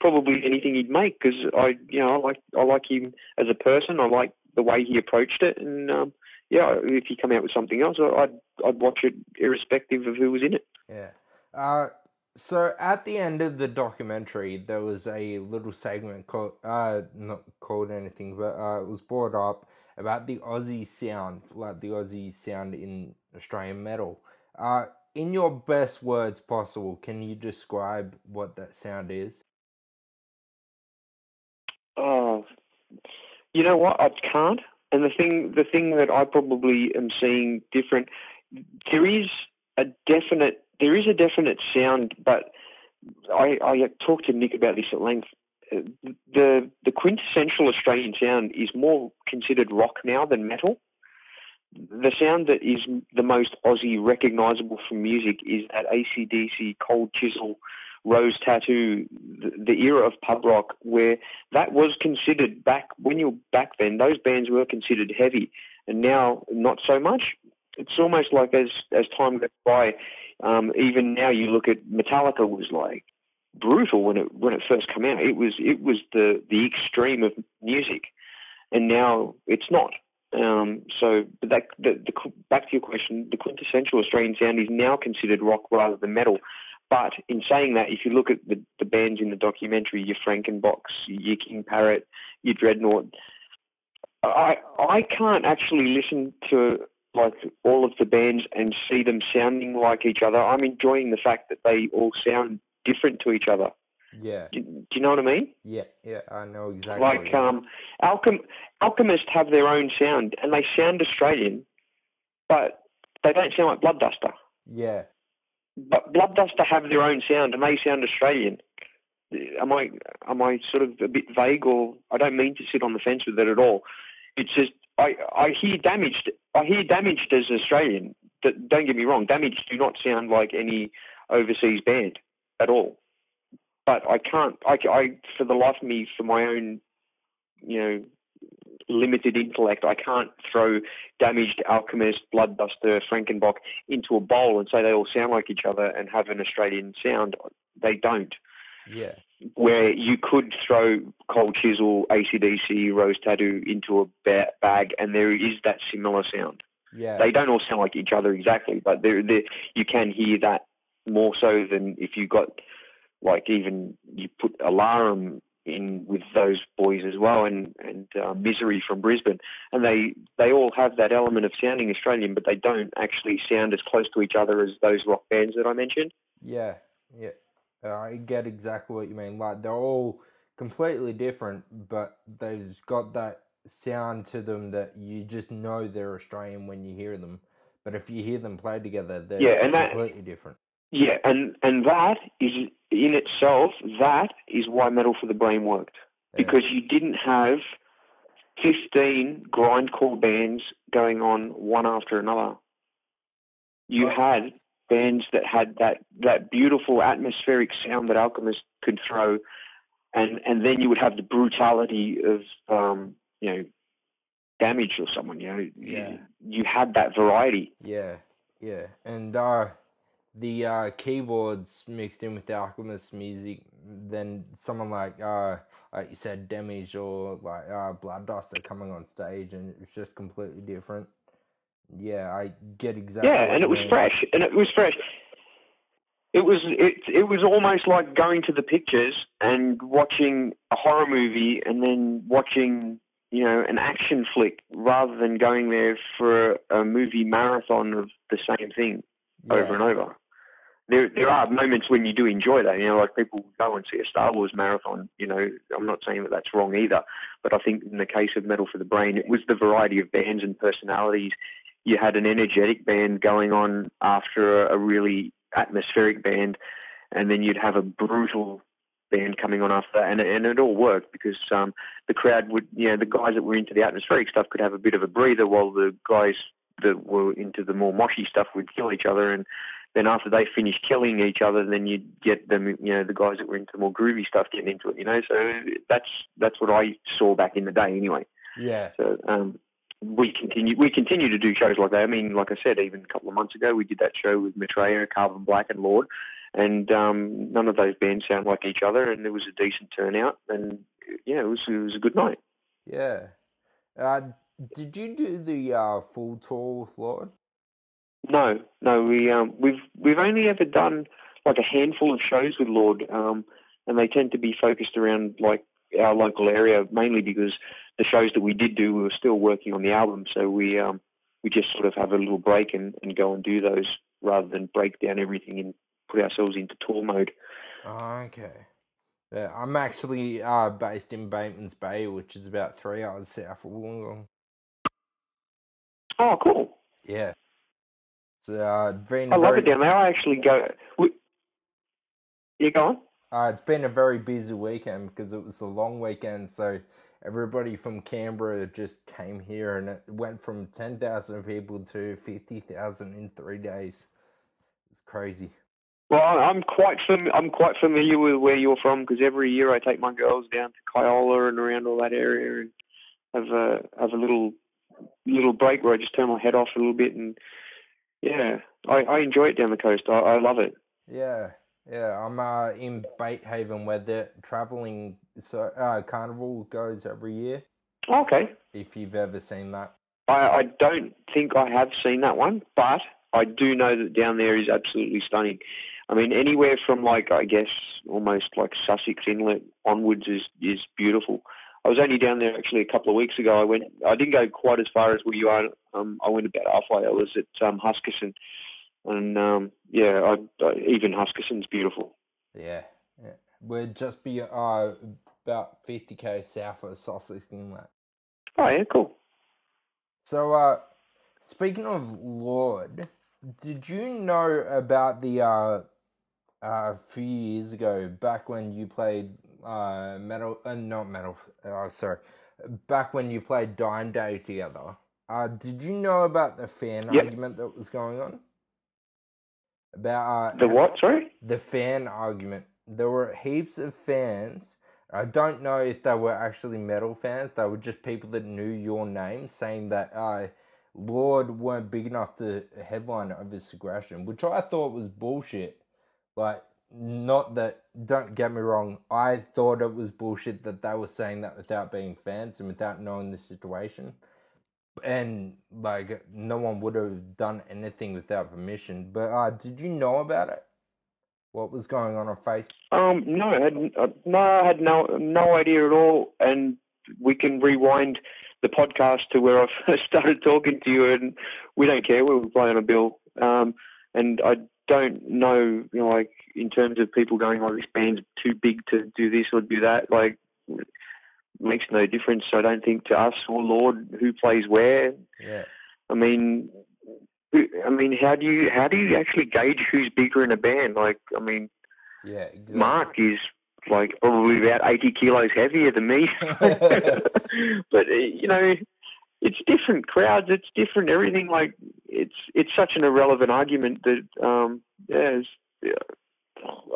probably anything he'd make because I you know I like I like him as a person. I like the way he approached it, and um, yeah, if he come out with something else, I'd I'd watch it irrespective of who was in it. Yeah. Uh, so at the end of the documentary, there was a little segment called uh not called anything, but uh, it was brought up about the Aussie sound, like the Aussie sound in Australian metal. Uh, in your best words possible, can you describe what that sound is? Oh, you know what? I can't. And the thing, the thing that I probably am seeing different, there is a definite, there is a definite sound, but I, I talked to Nick about this at length. The the quintessential Australian sound is more considered rock now than metal. The sound that is the most Aussie recognisable from music is that ACDC cold chisel rose tattoo, the, the, era of pub rock, where that was considered back when you were back then. Those bands were considered heavy, and now not so much. It's almost like as as time goes by, um, even now you look at Metallica was like brutal when it when it first came out. It was it was the the extreme of music, and now it's not. Um, so, but that the, the back to your question, the quintessential Australian sound is now considered rock rather than metal. But in saying that, if you look at the, the bands in the documentary, your Frankenbok, your King Parrot, your Dreadnought, I I can't actually listen to like all of the bands and see them sounding like each other. I'm enjoying the fact that they all sound different to each other. Yeah. Do, do you know what I mean? Yeah, yeah, I know exactly. Like um, Alchem- Alchemist have their own sound and they sound Australian, but they don't sound like Bloodduster. Yeah. But Bloodduster have their own sound and they sound Australian. Am I am I sort of a bit vague or I don't mean to sit on the fence with it at all. It's just I I hear damaged I hear damaged as Australian. Don't get me wrong, damaged do not sound like any overseas band at all. But I can't I, I for the life of me for my own you know limited intellect, I can't throw damaged alchemist, bloodduster, Frankenbok into a bowl and say they all sound like each other and have an Australian sound. They don't. Yeah. Where you could throw cold chisel, ACDC, rose tattoo into a ba- bag, and there is that similar sound. Yeah. They don't all sound like each other exactly, but there, there you can hear that more so than if you got like even you put Alarum in with those boys as well, and and uh, Misery from Brisbane, and they they all have that element of sounding Australian, but they don't actually sound as close to each other as those rock bands that I mentioned. Yeah, yeah, uh, I get exactly what you mean. Like they're all completely different, but they've got that sound to them that you just know they're Australian when you hear them. But if you hear them play together, they're yeah, and completely that, different. Yeah, and and that is in itself that is why Metal for the Brain worked Yeah. because you didn't have fifteen grindcore bands going on one after another. You had bands that had that that beautiful atmospheric sound that Alchemist could throw, and and then you would have the brutality of um, you know damage or someone. You know, Yeah. you, you had that variety. Yeah, yeah, and uh, the uh, keyboards mixed in with the Alchemist music, then someone like uh, like you said, Damage or like uh, Bloodduster coming on stage, and it's just completely different. Yeah, I get exactly. Yeah, and it was mean. fresh, and it was fresh. It was it it was almost like going to the pictures and watching a horror movie and then watching you know an action flick rather than going there for a movie marathon of the same thing over and over. There there are moments when you do enjoy that. You know, like people go and see a Star Wars marathon. You know, I'm not saying that that's wrong either, but I think in the case of Metal for the Brain, it was the variety of bands and personalities. You had an energetic band going on after a really atmospheric band, and then you'd have a brutal band coming on after that, and and it all worked because um, the crowd would, you know, the guys that were into the atmospheric stuff could have a bit of a breather, while the guys that were into the more moshy stuff would kill each other, and then after they finish killing each other, then you'd get them, you know, the guys that were into more groovy stuff getting into it, you know. So that's that's what I saw back in the day, anyway. Yeah. So um, we continue we continue to do shows like that. I mean, like I said, even a couple of months ago, we did that show with Maitreya, Carbon Black, and Lord, and um, none of those bands sound like each other, and there was a decent turnout, and yeah, it was it was a good night. Yeah. Uh, did you do the uh, full tour with Lord? No, no, we um, we've we've only ever done like a handful of shows with Lord, um, and they tend to be focused around like our local area, mainly because the shows that we did do, we were still working on the album, so we um, we just sort of have a little break and, and go and do those rather than break down everything and put ourselves into tour mode. Okay. Yeah, I'm actually uh, based in Batemans Bay, which is about three hours south of Wollongong. Oh, cool! Yeah. So, uh, been I love very, it down there. I actually go. We, you go on. Uh, it's been a very busy weekend because it was a long weekend, so everybody from Canberra just came here, and it went from ten thousand people to fifty thousand in three days. It's crazy. Well, I'm quite fam- I'm quite familiar with where you're from because every year I take my girls down to Kioloa and around all that area and have a have a little little break where I just turn my head off a little bit and yeah, I, I enjoy it down the coast. I, I love it. Yeah, yeah. I'm uh, in Batehaven where the traveling so uh, carnival goes every year. Okay, If you've ever seen that. I, I don't think I have seen that one, but I do know that down there is absolutely stunning. I mean, anywhere from like I guess almost like Sussex Inlet onwards is is beautiful. I was only down there actually a couple of weeks ago. I went. I didn't go quite as far as where you are. Um, I went about halfway. I was at um, Huskisson, and um, yeah, I, I, even Huskisson's beautiful. Yeah, yeah. We're just be uh about fifty k south of Sussex Inlet. Oh yeah, cool. So, uh, speaking of Lord, did you know about the uh, uh, a few years ago, back when you played uh, metal, uh, not metal, uh, sorry, back when you played Dime Day together? Uh, did you know about the fan Yep. argument that was going on? About uh, The what? Sorry. the fan argument. There were heaps of fans. I don't know if they were actually metal fans. They were just people that knew your name saying that uh, Lord weren't big enough to headline over Segression, which I thought was bullshit. Like, not that, don't get me wrong, I thought it was bullshit that they were saying that without being fans and without knowing the situation. And, like, no one would have done anything without permission. But, uh, did you know about it? What was going on on Facebook? Um, no, I had uh, no, I had no no idea at all. And we can rewind the podcast to where I <laughs> first started talking to you, and we don't care we play on a bill. Um, and I don't know, you know, like in terms of people going, "Oh, this band's too big to do this or do that." Like, makes no difference. I don't think to us or Lord who plays where. Yeah. I mean, I mean, how do you how do you actually gauge who's bigger in a band? Like, I mean, Yeah, exactly. Mark is like probably about 80 kilos heavier than me. <laughs> but you know, it's different crowds. It's different everything. Like it's it's such an irrelevant argument that um, yeah, it's, yeah,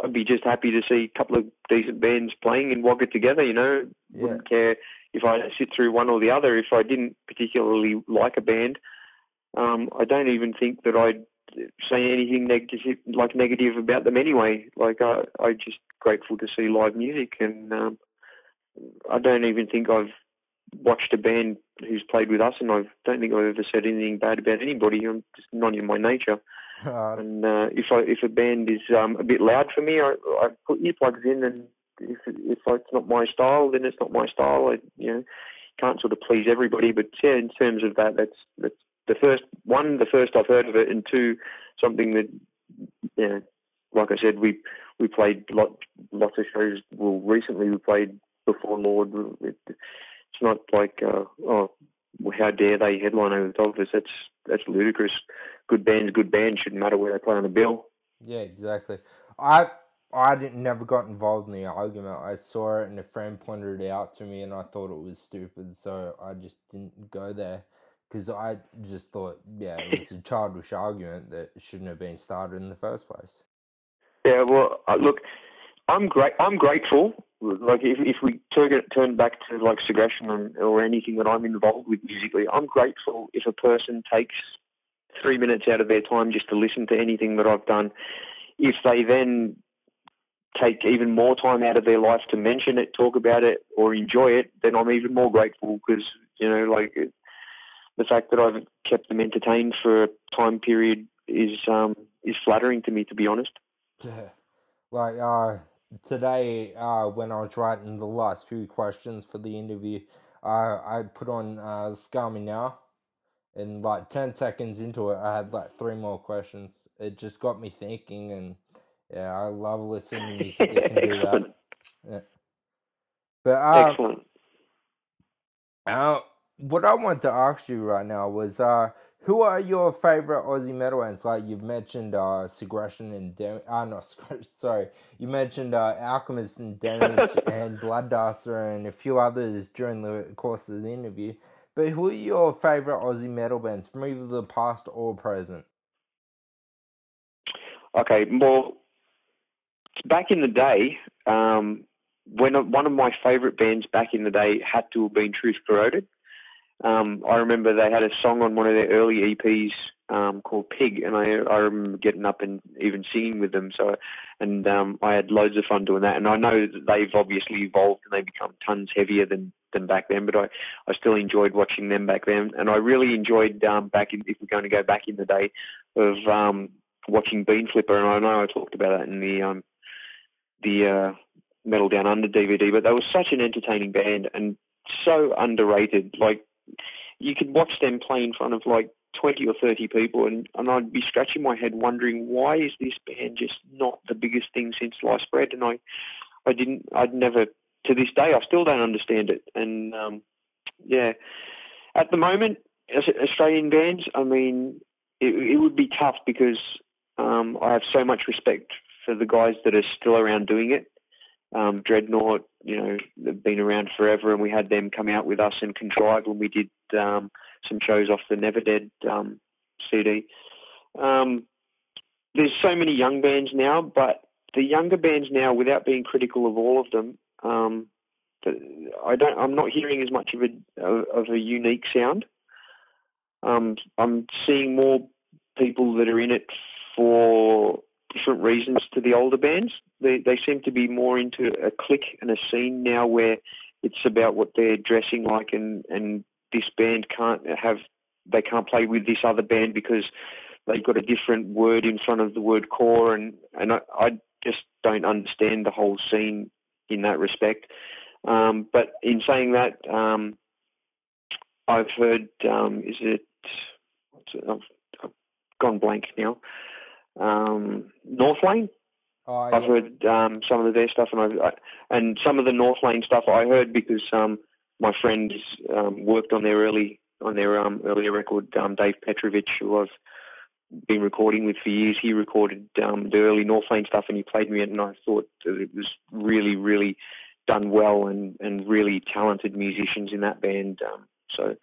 I'd be just happy to see a couple of decent bands playing in Wagga together. You know, Yeah. wouldn't care if I sit through one or the other. If I didn't particularly like a band, um, I don't even think that I'd say anything negative, like negative about them anyway. Like I, I'm just grateful to see live music, and um, I don't even think I've watched a band who's played with us, and I don't think I've ever said anything bad about anybody. I'm just not in my nature. Uh, And uh, if I if a band is um, a bit loud for me, I, I put earplugs in, and if if it's not my style, then it's not my style. I you know can't sort of please everybody, but yeah, in terms of that, that's that's the first one, the first I've heard of it, and two, something that you know, like I said, we we played lot, lots of shows. Well, recently we played before Lord. It, it's not like uh, oh, how dare they headline over the top of us? That's that's ludicrous. Good bands, good bands shouldn't matter where they play on the bill. Yeah, exactly. I I didn't never got involved in the argument. I saw it and a friend pointed it out to me, and I thought it was stupid, so I just didn't go there because I just thought, yeah, it was a <laughs> childish argument that shouldn't have been started in the first place. Yeah, well, uh, look, I'm great. I'm grateful. Like if if we turn turn back to like Segression and, or anything that I'm involved with musically, I'm grateful if a person takes three minutes out of their time just to listen to anything that I've done. If they then take even more time out of their life to mention it, talk about it, or enjoy it, then I'm even more grateful because you know, like the fact that I've kept them entertained for a time period is um, is flattering to me, to be honest. Yeah. Like uh today uh when I was writing the last few questions for the interview, uh I put on uh Scummy now and like ten seconds into it I had like three more questions. It just got me thinking and yeah, I love listening to music that can do that. Yeah. But uh, Excellent. uh what I wanted to ask you right now was uh who are your favorite Aussie metal bands? Like you've mentioned uh Segression and Dam- uh not <laughs> Segression, sorry. You mentioned uh Alchemist and Damage <laughs> and Bloodduster and a few others during the course of the interview. But who are your favorite Aussie metal bands from either the past or present? Okay, well, back in the day, um, when one of my favourite bands back in the day had to have been Truth Corroded. Um, I remember they had a song on one of their early EPs um, called Pig, and I, I remember getting up and even singing with them. So, and um, I had loads of fun doing that. And I know that they've obviously evolved and they've become tons heavier than than back then. But I, I still enjoyed watching them back then, and I really enjoyed um, back in if we're going to go back in the day of um, watching Bean Flipper. And I know I talked about that in the um, the uh, Metal Down Under DVD, but they were such an entertaining band and so underrated. Like you could watch them play in front of like 20 or 30 people and, and I'd be scratching my head wondering why is this band just not the biggest thing since sliced bread? And I I didn't I'd never to this day I still don't understand it. And um yeah. At the moment Australian bands I mean it, it would be tough because um I have so much respect for the guys that are still around doing it um, Dreadnought, you know, they've been around forever, and we had them come out with us and contrive when we did um, some shows off the Never Dead um, CD. Um, there's so many young bands now, but the younger bands now, without being critical of all of them, um, I don't. I'm not hearing as much of a of a unique sound. Um, I'm seeing more people that are in it for different reasons to the older bands. They they seem to be more into a clique and a scene now where it's about what they're dressing like and and this band can't have they can't play with this other band because they've got a different word in front of the word core and and I, I just don't understand the whole scene in that respect. Um, but in saying that, um, I've heard um, is it, I've gone blank now um, North Lane. Oh, yeah. I've heard um, some of their stuff, and I, I and some of the North Lane stuff I heard because um, my friend um, worked on their early on their um, earlier record. Um, Dave Petrovich, who I've been recording with for years, he recorded um, the early North Lane stuff, and he played me it, and I thought that it was really, really done well, and and really talented musicians in that band. Um, so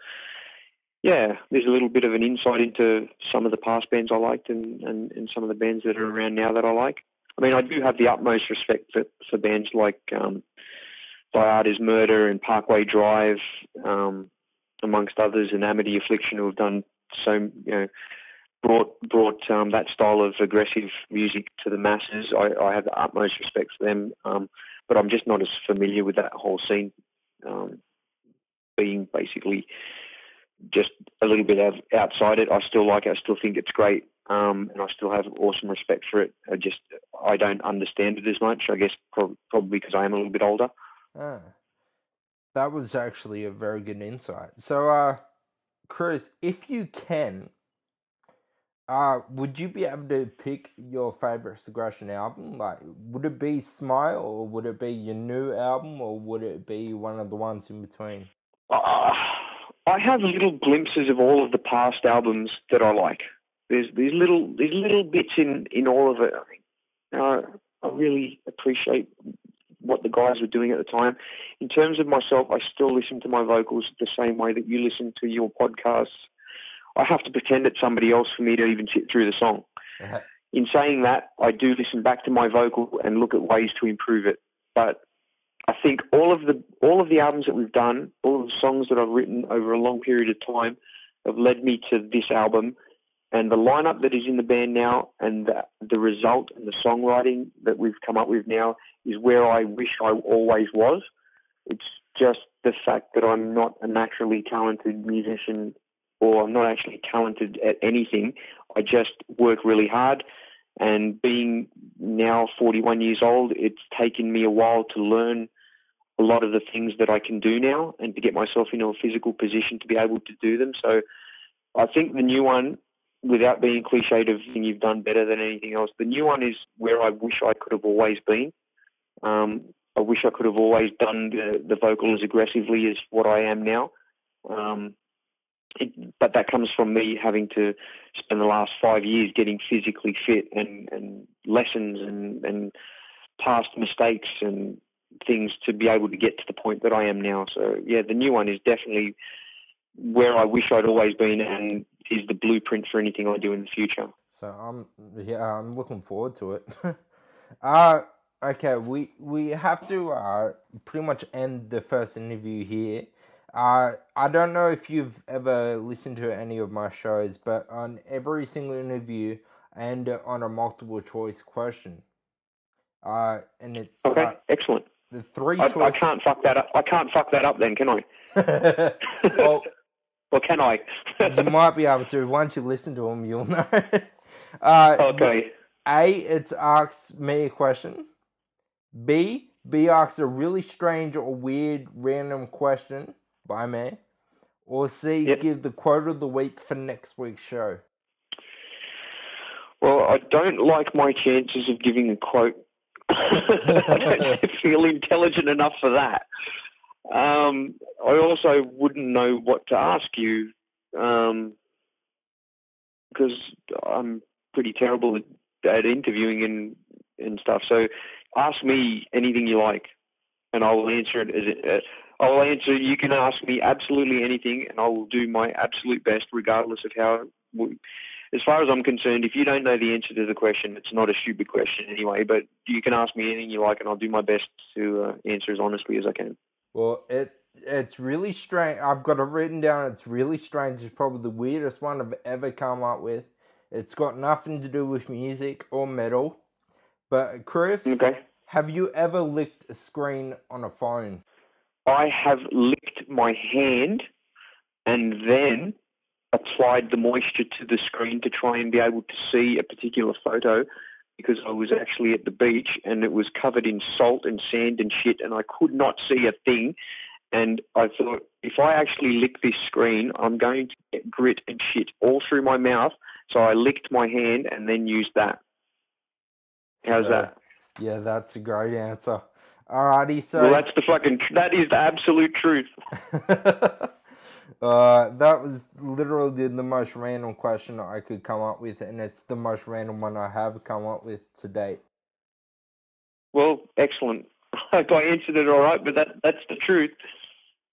yeah, there's a little bit of an insight into some of the past bands I liked and, and, and some of the bands that are around now that I like. I mean, I do have the utmost respect for, for bands like um, Murder and Parkway Drive, um, amongst others, and Amity Affliction, who have done so, you know, brought brought um, that style of aggressive music to the masses. I, I have the utmost respect for them, um, but I'm just not as familiar with that whole scene, um, being basically just a little bit of outside it. I still like it. I still think it's great. um, and I still have awesome respect for it. I just I don't understand it as much. I guess prob- probably because I am a little bit older. Ah, that was actually a very good insight. So, uh, Chris, if you can, uh, would you be able to pick your favorite Segression album? Like, would it be Smile, or would it be your new album, or would it be one of the ones in between? Uh, I have little glimpses of all of the past albums that I like. There's these little these little bits in in all of it. I uh, I really appreciate what the guys were doing at the time. In terms of myself, I still listen to my vocals the same way that you listen to your podcasts I have to pretend it's somebody else for me to even sit through the song. In saying that, I do listen back to my vocal and look at ways to improve it. But I think all of the all of the albums that we've done, all of the songs that I've written over a long period of time, have led me to this album. And the lineup that is in the band now, and the, the result and the songwriting that we've come up with now, is where I wish I always was. It's just the fact that I'm not a naturally talented musician or I'm not actually talented at anything. I just work really hard. And being now 41 years old, it's taken me a while to learn a lot of the things that I can do now and to get myself into a physical position to be able to do them. So I think the new one, without being cliched of thing you've done better than anything else, the new one is where I wish I could have always been. Um, I wish I could have always done the, the vocal as aggressively as what I am now. Um, it, but that comes from me having to spend the last five years getting physically fit and, and lessons and, and past mistakes and things to be able to get to the point that I am now. So yeah, the new one is definitely where I wish I'd always been and is the blueprint for anything I do in the future. So I'm yeah, I'm looking forward to it. <laughs> uh okay, we we have to uh pretty much end the first interview here. Uh, I don't know if you've ever listened to any of my shows, but on every single interview and on a multiple choice question. Uh, and it's okay, uh, excellent. The three I, choices. I can't fuck that up. I can't fuck that up. Then can I? <laughs> well, <laughs> or can I? <laughs> you might be able to. Once you listen to them, you'll know. uh, okay. A, it asks me a question. B, B asks a really strange or weird random question by me. Or C, Yep. give the quote of the week for next week's show. Well, I don't like my chances of giving a quote. I don't feel intelligent enough for that. Um, I also wouldn't know what to ask you um, because I'm pretty terrible at, at interviewing and and stuff. So ask me anything you like, and I will answer it. Uh, I will answer. You can ask me absolutely anything, and I will do my absolute best, regardless of how. As far as I'm concerned, if you don't know the answer to the question, it's not a stupid question anyway. But you can ask me anything you like, and I'll do my best to uh, answer as honestly as I can. Well, it it's really strange. I've got it written down. It's really strange. It's probably the weirdest one I've ever come up with. It's got nothing to do with music or metal. But Chris, Okay. have you ever licked a screen on a phone? I have licked my hand and then applied the moisture to the screen to try and be able to see a particular photo because I was actually at the beach and it was covered in salt and sand and shit and I could not see a thing. And I thought, if I actually lick this screen, I'm going to get grit and shit all through my mouth. So I licked my hand and then used that. How's So, that? Yeah, that's a great answer. Alrighty, so Well, that's the fucking, that is the absolute truth. <laughs> uh, that was literally the most random question I could come up with, and it's the most random one I have come up with to date. Well, excellent. <laughs> I hope I answered it all right, but that, that's the truth.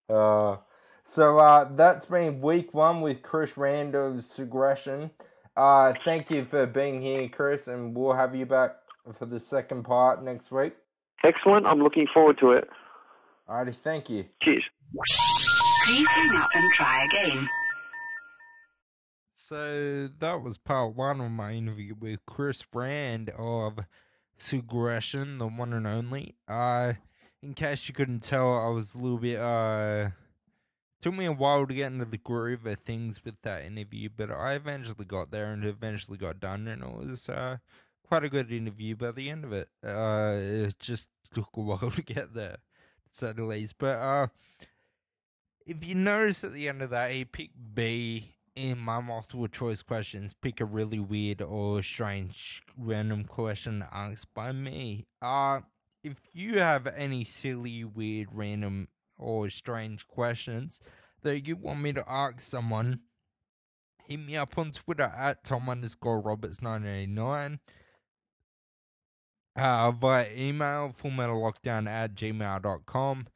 Uh, so uh, that's been week one with Chris Rand of Segression. Uh, thank you for being here, Chris, and we'll have you back for the second part next week. Excellent. I'm looking forward to it. Alrighty, thank you. Cheers. Please hang up and try again. So that was part one of my interview with Chris Rand of Segression, the one and only. Uh, in case you couldn't tell, I was a little bit uh took me a while to get into the groove of things with that interview, but I eventually got there and eventually got done, and it was uh, quite a good interview by the end of it. Uh, it just took a <laughs> while to get there, to say the least. But uh, if you notice at the end of that, he picked B in my multiple choice questions. Pick a really weird or strange random question asked by me. Uh, if you have any silly, weird, random, or strange questions that you want me to ask someone, hit me up on Twitter at Tom underscore Roberts989. Uh, via email, fullmetallockdown at gmail.com,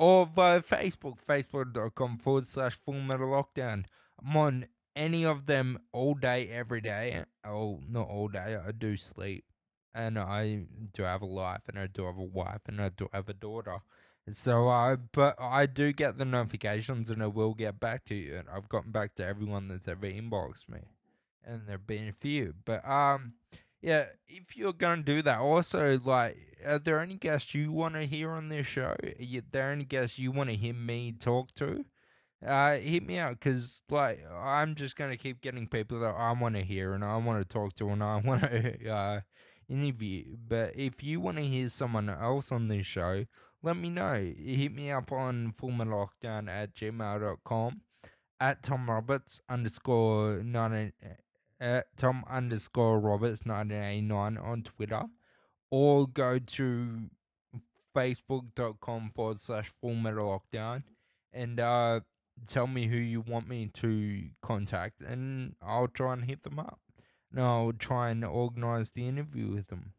or via Facebook, facebook.com forward slash fullmetallockdown. I'm on any of them all day, every day. Oh, not all day, I do sleep. And I do have a life, and I do have a wife, and I do have a daughter. So, uh, but I do get the notifications, and I will get back to you. And I've gotten back to everyone that's ever inboxed me, and there've been a few. But um, yeah, if you're gonna do that, also like, are there any guests you want to hear on this show? Are there any guests you want to hear me talk to? Uh, hit me out because like I'm just gonna keep getting people that I want to hear and I want to talk to and I want to <laughs> uh, interview. But if you want to hear someone else on this show, let me know. Hit me up on fullmetallockdown at gmail.com at Tom Roberts underscore 19, at Tom underscore Roberts 1989 on Twitter, or go to facebook.com forward slash full metal lockdown and uh, tell me who you want me to contact, and I'll try and hit them up. And I'll try and organize the interview with them.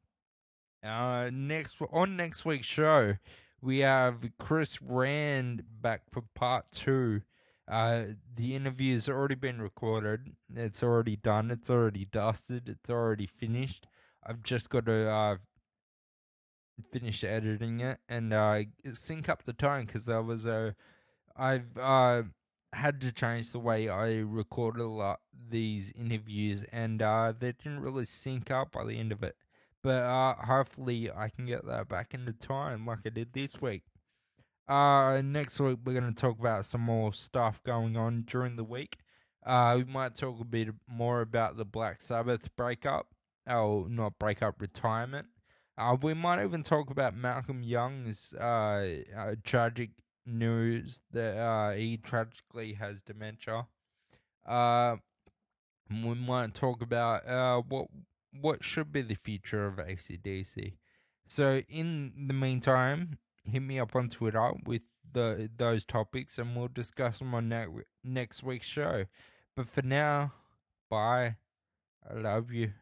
Uh, next on next week's show, we have Chris Rand back for part two uh, the has already been recorded. It's already done. It's already dusted. It's already finished. I've just got to uh, finish editing it and uh, sync up the tone because there was a. I've uh, had to change the way I recorded a lot these interviews, and uh, they didn't really sync up by the end of it. But uh, hopefully, I can get that back into time like I did this week. Uh, next week we're going to talk about some more stuff going on during the week. Uh, we might talk a bit more about the Black Sabbath breakup, or not breakup, retirement. Uh, we might even talk about Malcolm Young's uh, uh tragic news that uh, he tragically has dementia. Uh, we might talk about uh, what what should be the future of ACDC. So in the meantime, hit me up on Twitter with the those topics, and we'll discuss them on ne- next week's show. But for now, bye. I love you.